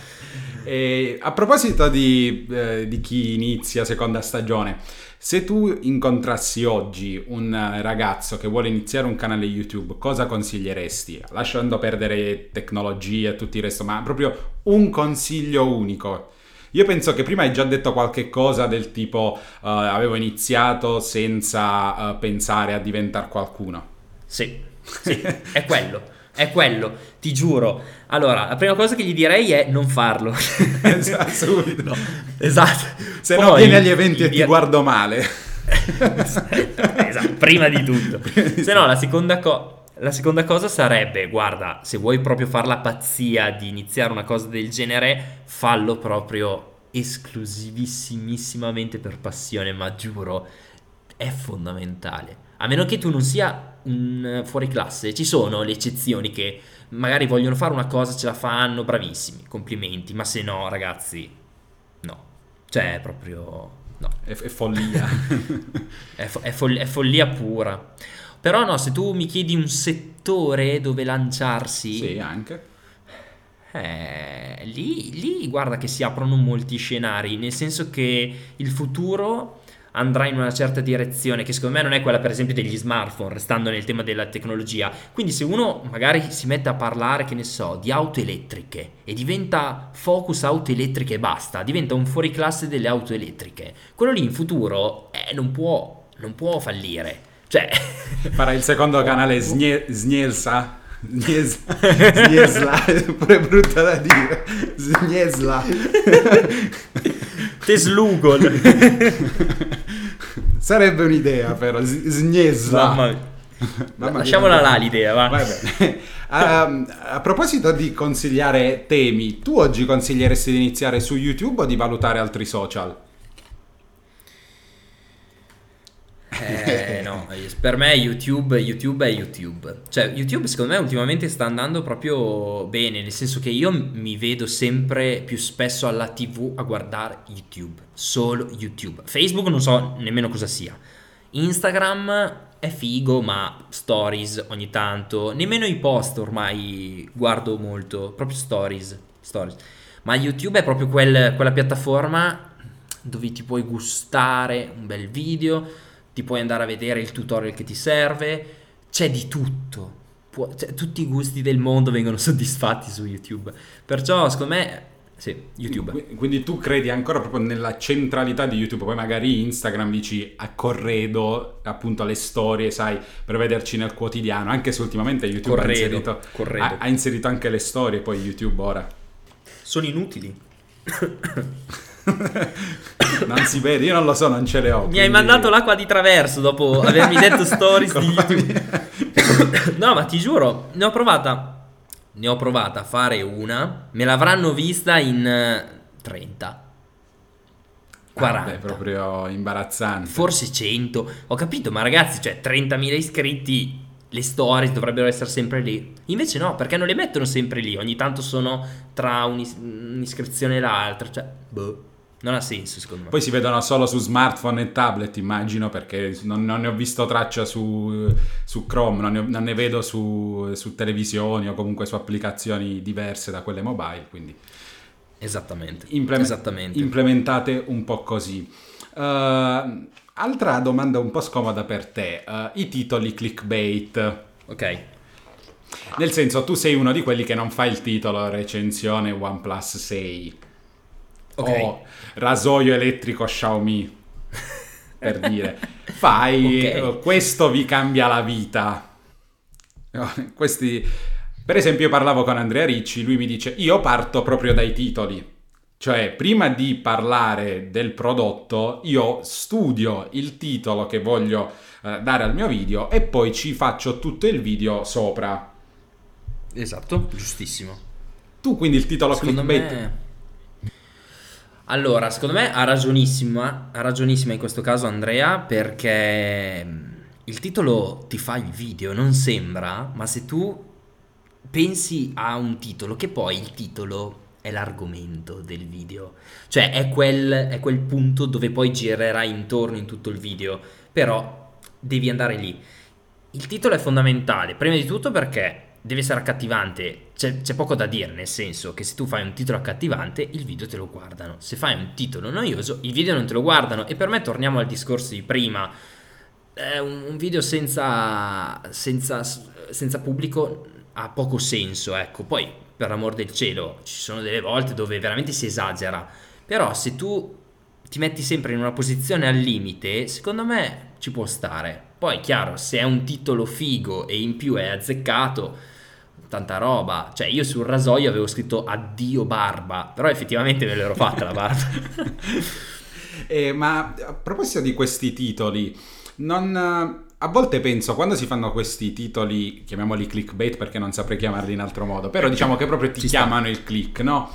E a proposito di, eh, di chi inizia seconda stagione, se tu incontrassi oggi un ragazzo che vuole iniziare un canale YouTube, cosa consiglieresti? Lasciando perdere tecnologia e tutto il resto, ma proprio un consiglio unico. Io penso che prima hai già detto qualche cosa del tipo uh, avevo iniziato senza uh, pensare a diventare qualcuno. Sì, sì, è quello. È quello, ti giuro. Allora, la prima cosa che gli direi è non farlo. esatto, subito. No. Esatto. Se Poi, no vieni agli eventi e ti guardo male. esatto, prima di tutto. Se no, la seconda cosa... La seconda cosa sarebbe, guarda, se vuoi proprio fare la pazzia di iniziare una cosa del genere, fallo proprio esclusivissimamente per passione, ma giuro, è fondamentale. A meno che tu non sia un fuori classe, ci sono le eccezioni che magari vogliono fare una cosa, ce la fanno, bravissimi, complimenti, ma se no, ragazzi, no. Cioè, proprio... no. È, è follia. è, fo- è, fol- è follia pura. Però no, se tu mi chiedi un settore dove lanciarsi... sì, anche. Eh, lì, lì guarda che si aprono molti scenari, nel senso che il futuro andrà in una certa direzione che secondo me non è quella per esempio degli smartphone, restando nel tema della tecnologia. Quindi se uno magari si mette a parlare, che ne so, di auto elettriche e diventa focus auto elettriche e basta, diventa un fuoriclasse delle auto elettriche, quello lì in futuro eh, non, può, non può fallire. Cioè... Farà il secondo canale Snie- Snielsa. Sniesla, Sniesla, è pure brutta da dire. Sniesla. Teslugol. Sarebbe un'idea però, S- Sniesla. Mamma. Mamma Lasciamola là l'idea, va. Bene. Ehm, a proposito di consigliare temi, tu oggi consiglieresti di iniziare su YouTube o di valutare altri social? Eh, no, per me YouTube, YouTube è YouTube. Cioè, YouTube secondo me ultimamente sta andando proprio bene, nel senso che io mi vedo sempre più spesso alla TV a guardare YouTube, solo YouTube. Facebook non so nemmeno cosa sia. Instagram è figo, ma stories ogni tanto, nemmeno i post ormai guardo molto, proprio stories, stories. Ma YouTube è proprio quel- quella piattaforma dove ti puoi gustare un bel video, ti puoi andare a vedere il tutorial che ti serve, c'è di tutto. Può- cioè, tutti i gusti del mondo vengono soddisfatti su YouTube. Perciò, secondo me, sì, YouTube. Qui- Quindi tu credi ancora proprio nella centralità di YouTube, poi magari Instagram dici a corredo appunto le storie, sai, per vederci nel quotidiano, anche se ultimamente YouTube ha Corredo, inserito, corredo. ha- ha inserito anche le storie, poi YouTube ora. Sono inutili. Non si vede, io non lo so, non ce le ho. Mi hai quindi- mandato l'acqua di traverso dopo avermi detto stories di YouTube. no, ma ti giuro, ne ho provata. Ne ho provata a fare una. Me l'avranno vista in eh, 30. 40. Vabbè, proprio imbarazzante. Forse 100. Ho capito, ma ragazzi, cioè 30.000 iscritti. Le stories dovrebbero essere sempre lì. Invece no, perché non le mettono sempre lì. Ogni tanto sono tra un'is- un'iscrizione e l'altra. Cioè, boh. Non ha senso, secondo me. Poi si vedono solo su smartphone e tablet, immagino, perché non, non ne ho visto traccia su, su Chrome, non ne, non ne vedo su, su televisioni o comunque su applicazioni diverse da quelle mobile, quindi Esattamente. implem- Esattamente. implementate un po' così. Uh, altra domanda un po' scomoda per te, uh, i titoli clickbait. ok. Nel senso, tu sei uno di quelli che non fa il titolo recensione OnePlus 6 Ok. o rasoio elettrico Xiaomi, per dire. Fai Ok. eh, questo vi cambia la vita. Questi, per esempio, io parlavo con Andrea Ricci, lui mi dice: Io parto proprio dai titoli. Cioè, prima di parlare del prodotto, io studio il titolo che voglio eh, dare al mio video e poi ci faccio tutto il video sopra. Esatto, giustissimo. Tu quindi il titolo Secondo clickbait me... Allora, secondo me ha ragionissima, ha ragionissima in questo caso Andrea perché mm, il titolo ti fa il video, non sembra, ma se tu pensi a un titolo che poi il titolo è l'argomento del video, cioè è quel, è quel punto dove poi girerai intorno in tutto il video, però devi andare lì. Il titolo è fondamentale, prima di tutto perché deve essere accattivante, c'è, c'è poco da dire, nel senso che se tu fai un titolo accattivante, il video te lo guardano. Se fai un titolo noioso, il video non te lo guardano. E per me torniamo al discorso di prima. Eh, un, un video senza, senza, senza pubblico ha poco senso, ecco. Poi, per l'amor del cielo, ci sono delle volte dove veramente si esagera. Però se tu ti metti sempre in una posizione al limite, secondo me ci può stare. Poi, chiaro, se è un titolo figo e in più è azzeccato, tanta roba. Cioè, io sul rasoio avevo scritto addio barba, però effettivamente me l'ero fatta la barba. Eh, ma a proposito di questi titoli, non, a volte penso, quando si fanno questi titoli, chiamiamoli clickbait perché non saprei chiamarli in altro modo, però diciamo che proprio ti Ci sta. chiamano il click, no?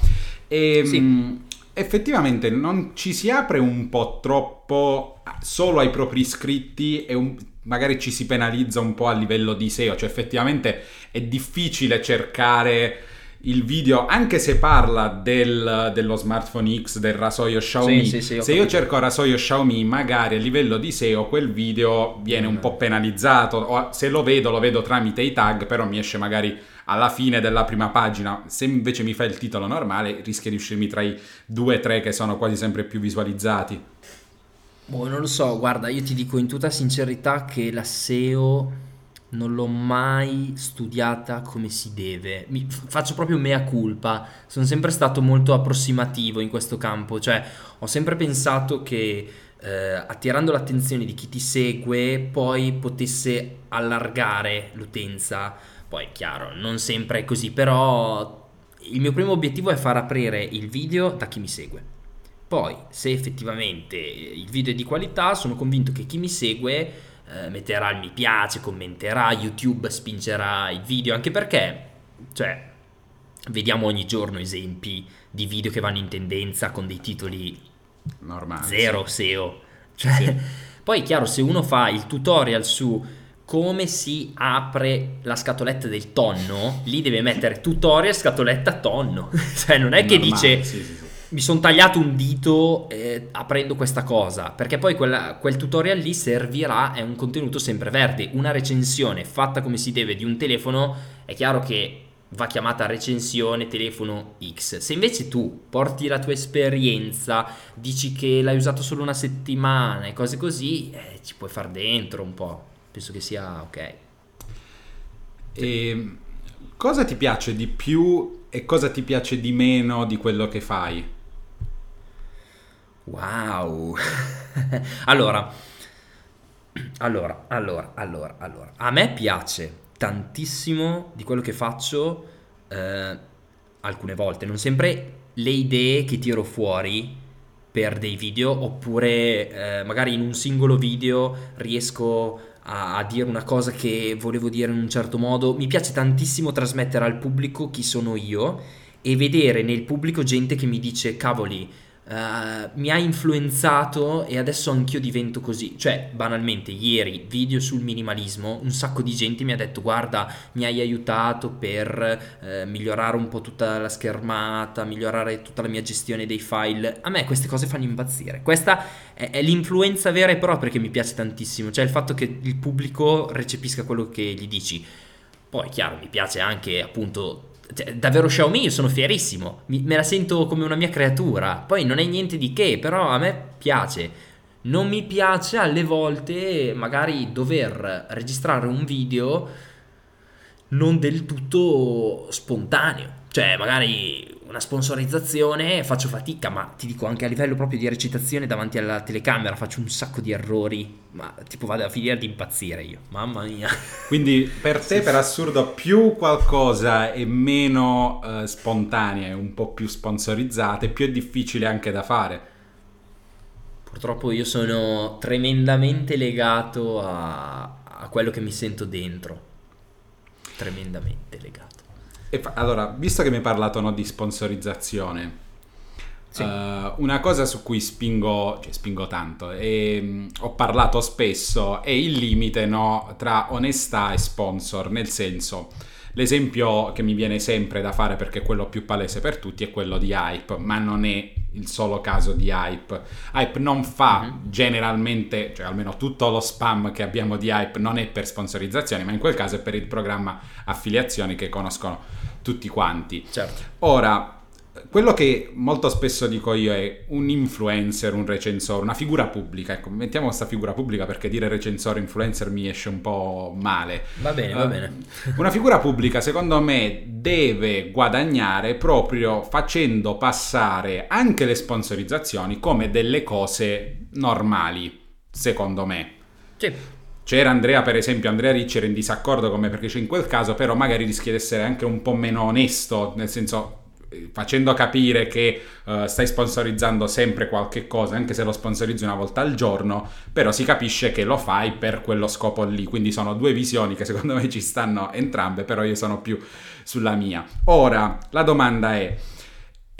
E, Sì. mh, effettivamente non ci si apre un po' troppo solo ai propri iscritti e un- magari ci si penalizza un po' a livello di SEO, cioè effettivamente è difficile cercare il video, anche se parla del- dello smartphone X, del rasoio Xiaomi, sì, sì, ho se io cerco rasoio Xiaomi, magari a livello di SEO quel video viene un Mm. po' penalizzato, o se lo vedo lo vedo tramite i tag, però mi esce magari alla fine della prima pagina, se invece mi fa il titolo normale rischia di uscirmi tra i due o tre che sono quasi sempre più visualizzati. Boh, non lo so, guarda, io ti dico in tutta sincerità che la SEO non l'ho mai studiata come si deve. Mi faccio proprio mea culpa. Sono sempre stato molto approssimativo in questo campo, cioè ho sempre pensato che eh, attirando l'attenzione di chi ti segue poi potesse allargare l'utenza. Poi, chiaro, non sempre è così, però il mio primo obiettivo è far aprire il video da chi mi segue. Poi, se effettivamente il video è di qualità, sono convinto che chi mi segue eh, metterà il mi piace, commenterà, YouTube spingerà il video, anche perché, cioè, vediamo ogni giorno esempi di video che vanno in tendenza con dei titoli Normale. zero sì. SEO. Cioè, Sì. Poi è chiaro, se uno fa il tutorial su come si apre la scatoletta del tonno, lì deve mettere tutorial scatoletta tonno. cioè, non è che Normale, dice sì, sì, sì. mi sono tagliato un dito eh, aprendo questa cosa, perché poi quella- quel tutorial lì servirà, è un contenuto sempre verde. Una recensione fatta come si deve di un telefono, è chiaro che va chiamata recensione telefono X. Se invece tu porti la tua esperienza, dici che l'hai usato solo una settimana e cose così, eh, ci puoi far dentro un po'. Penso che sia ok. E cosa ti piace di più e cosa ti piace di meno di quello che fai? Wow. allora, allora, allora, allora, allora. A me piace tantissimo di quello che faccio, eh, alcune volte, non sempre le idee che tiro fuori per dei video, oppure eh, magari in un singolo video riesco a, a dire una cosa che volevo dire in un certo modo. Mi piace tantissimo trasmettere al pubblico chi sono io e vedere nel pubblico gente che mi dice cavoli eh, mi ha influenzato e adesso anch'io divento così. Cioè banalmente ieri video sul minimalismo un sacco di gente mi ha detto guarda mi hai aiutato per eh, migliorare un po' tutta la schermata migliorare tutta la mia gestione dei file. A me queste cose fanno impazzire. Questa è, è l'influenza vera e propria che mi piace tantissimo cioè il fatto che il pubblico recepisca quello che gli dici. Poi, chiaro, mi piace anche appunto. Cioè, davvero Xiaomi, io sono fierissimo. Mi- me la sento come una mia creatura. Poi non è niente di che, però a me piace. Non mi piace alle volte magari dover registrare un video non del tutto spontaneo. Cioè, magari una sponsorizzazione faccio fatica, ma ti dico anche a livello proprio di recitazione davanti alla telecamera faccio un sacco di errori. Ma tipo vado a finire di impazzire io. Mamma mia. Quindi per te, per assurdo, più qualcosa è meno eh, spontanea e un po' più sponsorizzata, più è difficile anche da fare. Purtroppo io sono tremendamente legato a, a quello che mi sento dentro. Tremendamente legato. Fa- allora, visto che mi hai parlato no, di sponsorizzazione, Sì. eh, una cosa su cui spingo, cioè spingo tanto, e mh, ho parlato spesso, è il limite no, tra onestà e sponsor, nel senso, l'esempio che mi viene sempre da fare perché è quello più palese per tutti è quello di Hype, ma non è il solo caso di Hype. Hype non fa Mhm. generalmente, cioè almeno tutto lo spam che abbiamo di Hype non è per sponsorizzazioni, ma in quel caso è per il programma affiliazioni che conoscono tutti quanti. Certo. Ora, quello che molto spesso dico io è un influencer, un recensore, una figura pubblica. Ecco, mettiamo questa figura pubblica perché dire recensore, influencer mi esce un po' male. Va bene, va Eh, bene. Una figura pubblica, secondo me, deve guadagnare proprio facendo passare anche le sponsorizzazioni come delle cose normali, secondo me. Sì. C'era Andrea, per esempio, Andrea Ricci era in disaccordo con me perché c'è in quel caso, però magari rischia di essere anche un po' meno onesto, nel senso facendo capire che uh, stai sponsorizzando sempre qualche cosa, anche se lo sponsorizzi una volta al giorno, però si capisce che lo fai per quello scopo lì. Quindi sono due visioni che secondo me ci stanno entrambe, però io sono più sulla mia. Ora, la domanda è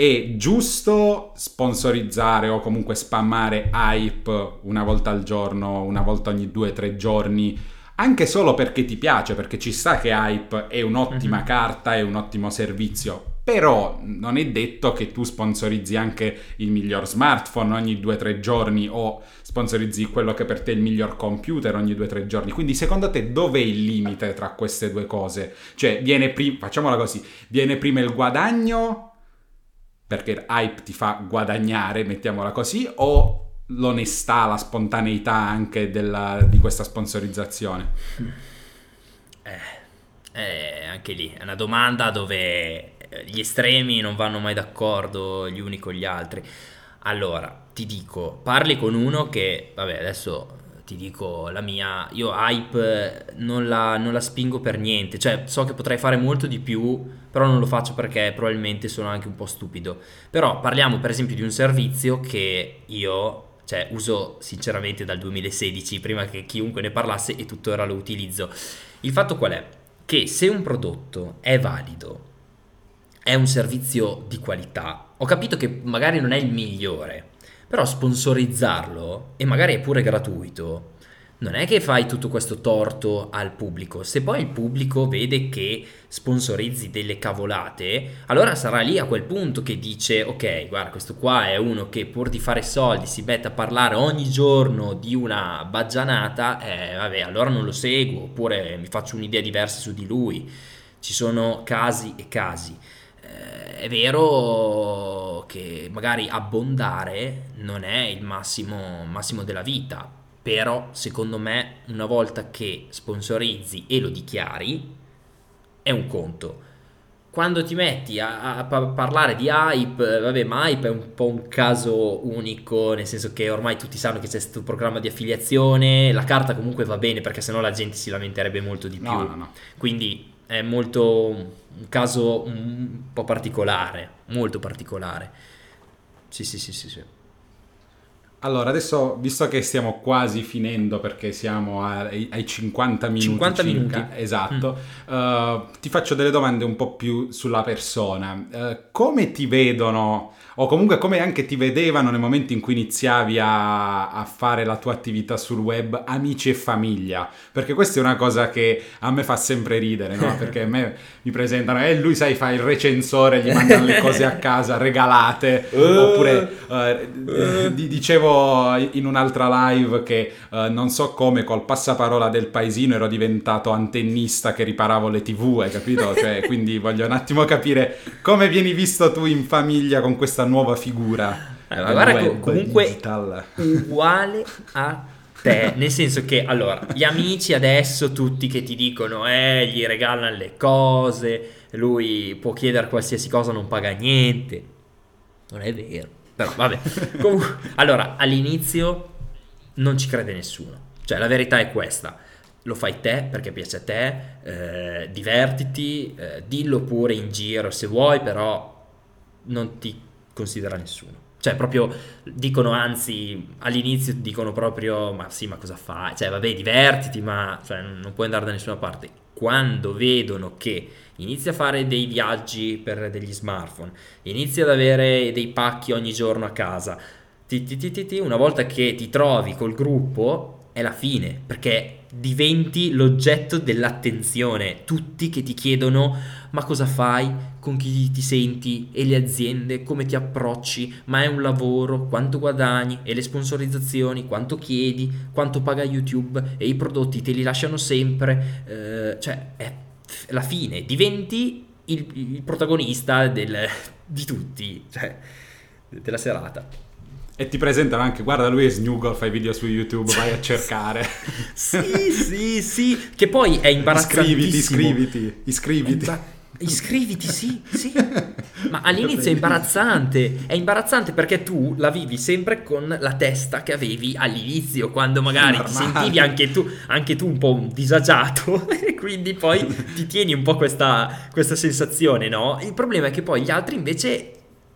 è giusto sponsorizzare o comunque spammare hype una volta al giorno, una volta ogni due o tre giorni, anche solo perché ti piace, perché ci sa che hype è un'ottima mm-hmm. carta, è un ottimo servizio. Però non è detto che tu sponsorizzi anche il miglior smartphone ogni due o tre giorni o sponsorizzi quello che per te è il miglior computer ogni due o tre giorni. Quindi secondo te dov'è il limite tra queste due cose? Cioè, viene prima, facciamola così, viene prima il guadagno perché hype ti fa guadagnare, mettiamola così, o l'onestà, la spontaneità anche della, di questa sponsorizzazione? Eh, eh, anche lì è una domanda dove eh, gli estremi non vanno mai d'accordo gli uni con gli altri. Allora, ti dico, parli con uno che, vabbè, adesso ti dico la mia, io hype non la, non la, spingo per niente, cioè so che potrei fare molto di più, però non lo faccio perché probabilmente sono anche un po' stupido. Però parliamo per esempio di un servizio che io cioè, uso sinceramente dal 2016, prima che chiunque ne parlasse e tuttora lo utilizzo. Il fatto qual è? Che se un prodotto è valido, è un servizio di qualità, ho capito che magari non è il migliore, però sponsorizzarlo, e magari è pure gratuito, non è che fai tutto questo torto al pubblico. Se poi il pubblico vede che sponsorizzi delle cavolate, allora sarà lì a quel punto che dice: Ok, guarda, questo qua è uno che pur di fare soldi si mette a parlare ogni giorno di una baggianata. Eh, vabbè, allora non lo seguo, oppure mi faccio un'idea diversa su di lui. Ci sono casi e casi è vero che magari abbondare non è il massimo, massimo della vita, però secondo me una volta che sponsorizzi e lo dichiari è un conto. Quando ti metti a, a, parlare di hype, vabbè, ma hype è un po' un caso unico, nel senso che ormai tutti sanno che c'è questo programma di affiliazione, la carta comunque va bene perché sennò la gente si lamenterebbe molto di più. No, no, no. Quindi è molto un caso un po' particolare, molto particolare. Sì, sì, sì, sì, sì. Allora, adesso, visto che stiamo quasi finendo perché siamo ai, ai 50 minuti 50 circa, minuti. esatto, mm. uh, ti faccio delle domande un po' più sulla persona. Uh, come ti vedono o comunque come anche ti vedevano nel momento in cui iniziavi a, a, fare la tua attività sul web, amici e famiglia, perché questa è una cosa che a me fa sempre ridere, no? perché a me mi presentano e eh, lui sai fa il recensore, gli mandano le cose a casa regalate, uh, oppure uh, dicevo in un'altra live che uh, non so come col passaparola del paesino ero diventato antennista che riparavo le tv, hai capito? Cioè, quindi voglio un attimo capire come vieni visto tu in famiglia con questa nuova figura. Eh, guarda, web, comunque digital. uguale a te, nel senso che allora, gli amici adesso tutti che ti dicono eh, gli regalano le cose, lui può chiedere qualsiasi cosa, non paga niente. Non è vero. Però vabbè. Comunque, allora, all'inizio non ci crede nessuno. Cioè, la verità è questa. Lo fai te perché piace a te, eh, divertiti, eh, dillo pure in giro se vuoi, però non ti considera nessuno. Cioè, proprio dicono, anzi, all'inizio dicono proprio: Ma sì, ma cosa fai? Cioè, vabbè, divertiti, ma cioè, non puoi andare da nessuna parte. Quando vedono che inizi a fare dei viaggi per degli smartphone, inizi ad avere dei pacchi ogni giorno a casa, ti, ti, ti, una volta che ti trovi col gruppo, è la fine, perché diventi l'oggetto dell'attenzione. Tutti che ti chiedono ma cosa fai, con chi ti senti e le aziende, come ti approcci, ma è un lavoro, quanto guadagni e le sponsorizzazioni, quanto chiedi, quanto paga YouTube e i prodotti te li lasciano sempre, eh, cioè è la fine, diventi il, il protagonista del, di tutti, cioè della serata. E ti presentano anche, guarda lui è Snuggle, fai video su YouTube, vai a cercare. sì, sì, sì, che poi è imbarazzantissimo. Iscriviti, iscriviti, iscriviti. Iscriviti, sì, sì. Ma all'inizio è imbarazzante. È imbarazzante perché tu la vivi sempre con la testa che avevi all'inizio, quando magari ti Normale. sentivi anche tu, anche tu un po' disagiato e quindi poi ti tieni un po' questa, questa sensazione, no? Il problema è che poi gli altri invece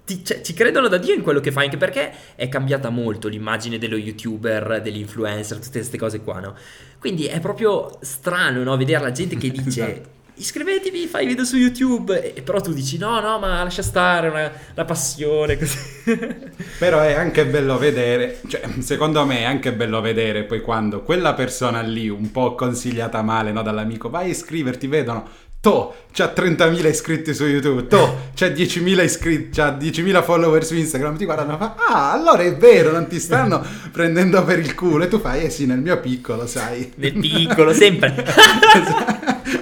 ti- cioè, ci credono da Dio in quello che fai, anche perché è cambiata molto l'immagine dello youtuber, dell'influencer, tutte queste cose qua, no? Quindi è proprio strano, no? Vedere la gente che dice... Iscrivetevi, fai video su YouTube, e però tu dici no, no, ma lascia stare, una, la passione, così. Però è anche bello vedere, cioè secondo me è anche bello vedere poi quando quella persona lì, un po' consigliata male no, dall'amico, vai a iscriverti, vedono, to, c'ha 30.000 iscritti su YouTube, to, c'ha 10.000 iscritti, c'ha 10.000 follower su Instagram, ti guardano e fa, ah, allora è vero, non ti stanno prendendo per il culo, e tu fai, eh sì, nel mio piccolo, sai. Nel piccolo, sempre.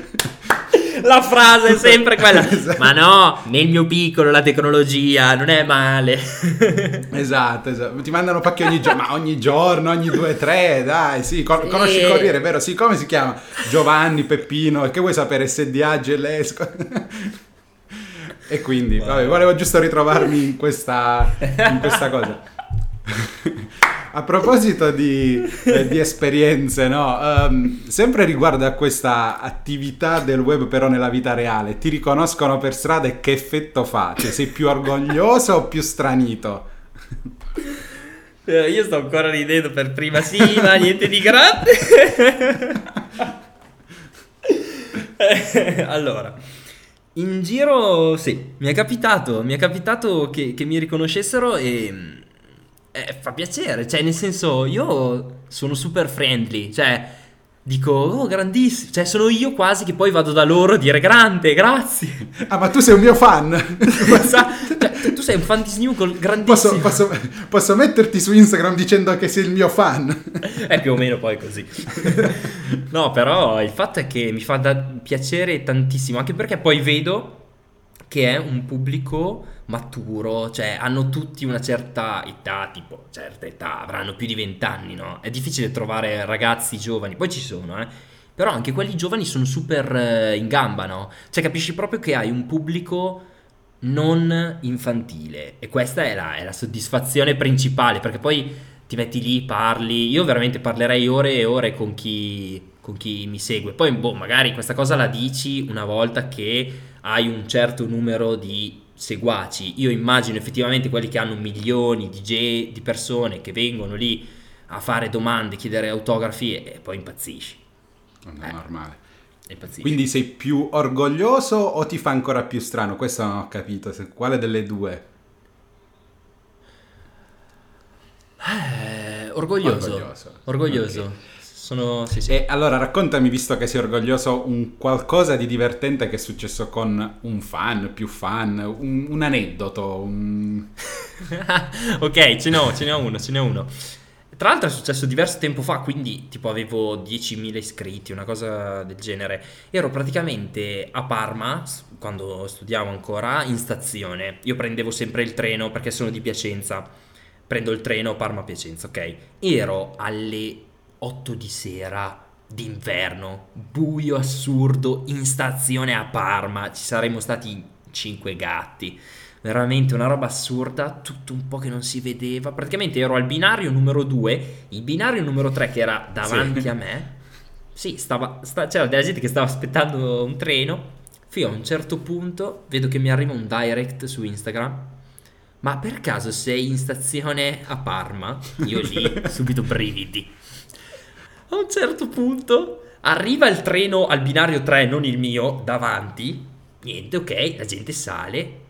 La frase è sempre quella. Esatto. Ma no, nel mio piccolo la tecnologia non è male. Esatto, esatto. Ti mandano pacchi ogni giorno, ma ogni giorno, ogni due, tre, dai, sì, con- Sì. conosci il Corriere, vero? Sì, come si chiama? Giovanni, Peppino, e che vuoi sapere, SDA, Gelesco? e quindi, vabbè, volevo giusto ritrovarmi in questa, in questa cosa. A proposito di, eh, di esperienze, no? Ehm, sempre riguardo a questa attività del web però nella vita reale, ti riconoscono per strada e che effetto fa? Cioè, sei più orgoglioso o più stranito? Eh, Io sto ancora ridendo per prima, sì, ma niente di grande. Allora, in giro, sì, mi è capitato, mi è capitato che, che mi riconoscessero e eh, fa piacere, cioè nel senso io sono super friendly, cioè dico, oh grandissimo, cioè sono io quasi che poi vado da loro a dire grande, grazie. Ah, ma tu sei un mio fan! Sa- cioè, tu sei un fan di Snoop grandissimo. Posso, posso- posso metterti su Instagram dicendo che sei il mio fan? È più o meno poi così. no, però il fatto è che mi fa da piacere tantissimo, anche perché poi vedo che è un pubblico maturo, cioè hanno tutti una certa età, tipo certa età, avranno più di 20 anni, no? È difficile trovare ragazzi giovani, poi ci sono, eh. Però anche quelli giovani sono super eh, in gamba, no? Cioè capisci proprio che hai un pubblico non infantile e questa è la, è la soddisfazione principale perché poi ti metti lì, parli, io veramente parlerei ore e ore con chi, con chi mi segue, poi boh, magari questa cosa la dici una volta che hai un certo numero di seguaci, io immagino effettivamente quelli che hanno milioni di, ge- di persone che vengono lì a fare domande, chiedere autografi e poi impazzisci, Non è Eh. normale. impazzisci. Quindi sei più orgoglioso o ti fa ancora più strano? Questo non ho capito. se- Quale delle due? Eh, orgoglioso. Orgoglioso. Orgoglioso. Ok. Sono sì, sì. E allora raccontami, visto che sei orgoglioso, un qualcosa di divertente che è successo con un fan, più fan, un, un aneddoto, un... ok, ce ne ho, ce ne ho uno, ce ho uno. Tra l'altro è successo diverso tempo fa, quindi tipo avevo 10.000 iscritti, una cosa del genere. Ero praticamente a Parma, quando studiavo ancora, in stazione. Io prendevo sempre il treno perché sono di Piacenza. Prendo il treno Parma-Piacenza, ok? Ero alle 8 di sera d'inverno, buio assurdo, in stazione a Parma. Ci saremmo stati 5 gatti. Veramente una roba assurda, tutto un po' che non si vedeva. Praticamente ero al binario numero 2, il binario numero 3 che era davanti Sì. a me. Sì, stava, sta- c'era della gente che stava aspettando un treno. Fino a un certo punto vedo che mi arriva un direct su Instagram. Ma per caso sei in stazione a Parma? Io lì, subito brividi. A un certo punto arriva il treno al binario 3, non il mio, davanti. Niente, ok, la gente sale.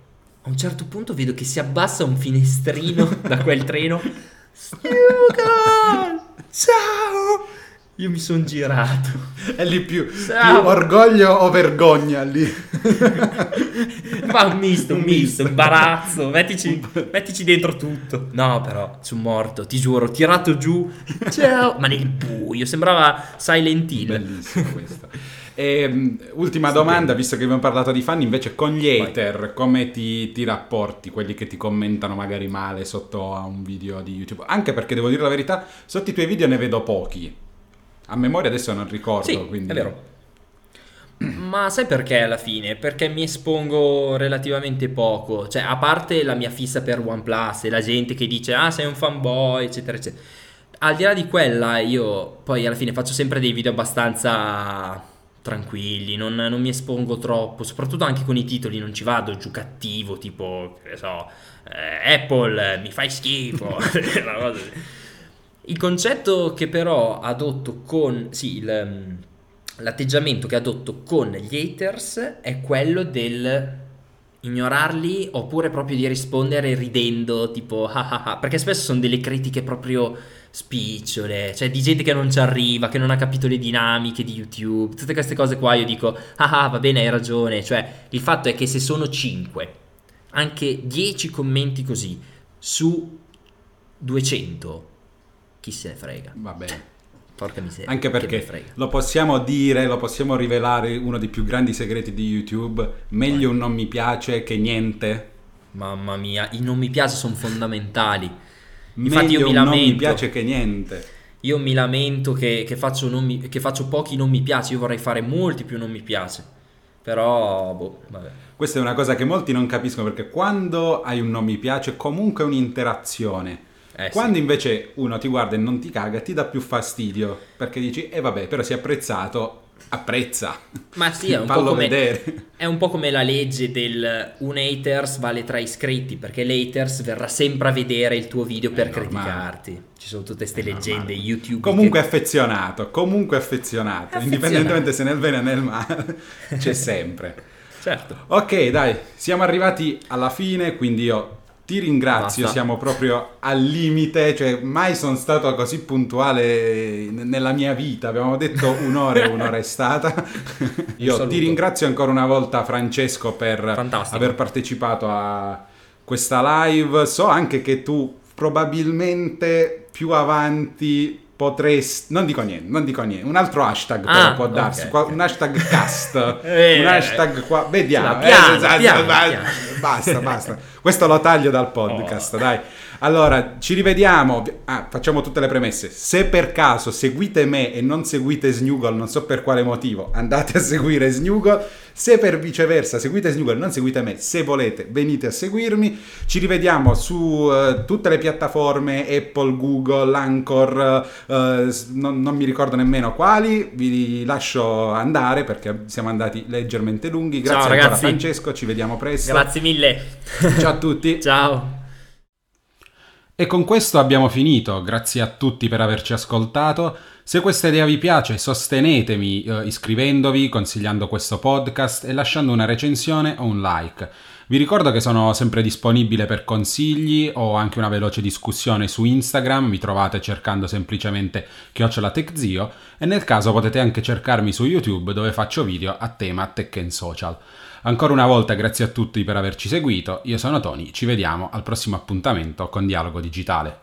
A un certo punto vedo che si abbassa un finestrino da quel treno. Snugan! Ciao! Io mi sono girato. È lì più, più orgoglio o vergogna lì. Fa un misto, un Un misto, imbarazzo. Mettici, mettici dentro tutto. No, però, sono morto, ti giuro. Tirato giù. Ciao! Ma nel buio, sembrava Silent Hill. Bellissimo questo. E, mm, ultima domanda, visto che abbiamo parlato di fan, invece con gli Vai. hater come ti, ti rapporti? Quelli che ti commentano magari male sotto a un video di YouTube? Anche perché devo dire la verità, sotto i tuoi video ne vedo pochi. A memoria adesso non ricordo, Sì, quindi... è vero. Ma sai perché alla fine? Perché mi espongo relativamente poco. Cioè, a parte la mia fissa per OnePlus e la gente che dice, ah, sei un fanboy, eccetera, eccetera. Al di là di quella, io poi alla fine faccio sempre dei video abbastanza tranquilli, non, non mi espongo troppo, soprattutto anche con i titoli, non ci vado giù cattivo, tipo, che ne so, eh, Apple, mi fai schifo. Il concetto che però adotto con... Sì, il l'atteggiamento che adotto con gli haters è quello del ignorarli oppure proprio di rispondere ridendo tipo ah ah ah perché spesso sono delle critiche proprio spicciole cioè di gente che non ci arriva che non ha capito le dinamiche di YouTube tutte queste cose qua io dico ah ah va bene hai ragione cioè il fatto è che se sono 5 anche 10 commenti così su 200 chi se ne frega Va bene. porca miseria Anche perché lo possiamo dire, lo possiamo rivelare, uno dei più grandi segreti di YouTube, meglio un non mi piace che niente. Mamma mia, i non mi piace sono fondamentali. Infatti Meglio io mi un non mi lamento. piace che niente. Io mi lamento che, che faccio non mi- che faccio pochi non mi piace, io vorrei fare molti più non mi piace. Però, boh, vabbè. Questa è una cosa che molti non capiscono perché quando hai un non mi piace comunque è un'interazione. Eh, quando sì. invece uno ti guarda e non ti caga ti dà più fastidio perché dici e vabbè però si è apprezzato, apprezza. Ma sì, è un, po Fallo come, vedere. è un po' come la legge del un haters vale tra iscritti, perché l'haters verrà sempre a vedere il tuo video per criticarti. Ci sono tutte queste leggende. YouTube. Comunque che- affezionato, comunque affezionato, Affezionato. indipendentemente se nel bene o nel male, c'è sempre. Certo. Ok, dai, siamo arrivati alla fine, quindi io ti ringrazio, Basta. siamo proprio al limite, cioè mai sono stato così puntuale nella mia vita, abbiamo detto un'ora e un'ora è stata. Io ti ringrazio ancora una volta Francesco per Fantastico. aver partecipato a questa live, so anche che tu probabilmente più avanti potresti, non dico niente, non dico niente, un altro hashtag Ah, può darsi, ok, qua- ok. un hashtag cast, Eh, un hashtag qua, vediamo, piano, eh, esatto, piano, ba- piano. basta, basta, questo lo taglio dal podcast, dai. Allora, ci rivediamo, ah, facciamo tutte le premesse, se per caso seguite me e non seguite Snuggle, non so per quale motivo, andate a seguire Snuggle, se per viceversa seguite Snuggle e non seguite me, se volete venite a seguirmi, ci rivediamo su eh, tutte le piattaforme Apple, Google, Anchor, s- non, non mi ricordo nemmeno quali, vi lascio andare perché siamo andati leggermente lunghi. Grazie Ciao, ancora ragazzi. Francesco, ci vediamo presto. Grazie mille. Ciao a tutti. Ciao. E con questo abbiamo finito, grazie a tutti per averci ascoltato. Se questa idea vi piace, sostenetemi eh, iscrivendovi, consigliando questo podcast e lasciando una recensione o un like. Vi ricordo che sono sempre disponibile per consigli o anche una veloce discussione su Instagram, mi trovate cercando semplicemente chiocciola TechZio e nel caso potete anche cercarmi su YouTube dove faccio video a tema tech and social. Ancora una volta grazie a tutti per averci seguito, io sono Tony, ci vediamo al prossimo appuntamento con Dialogo Digitale.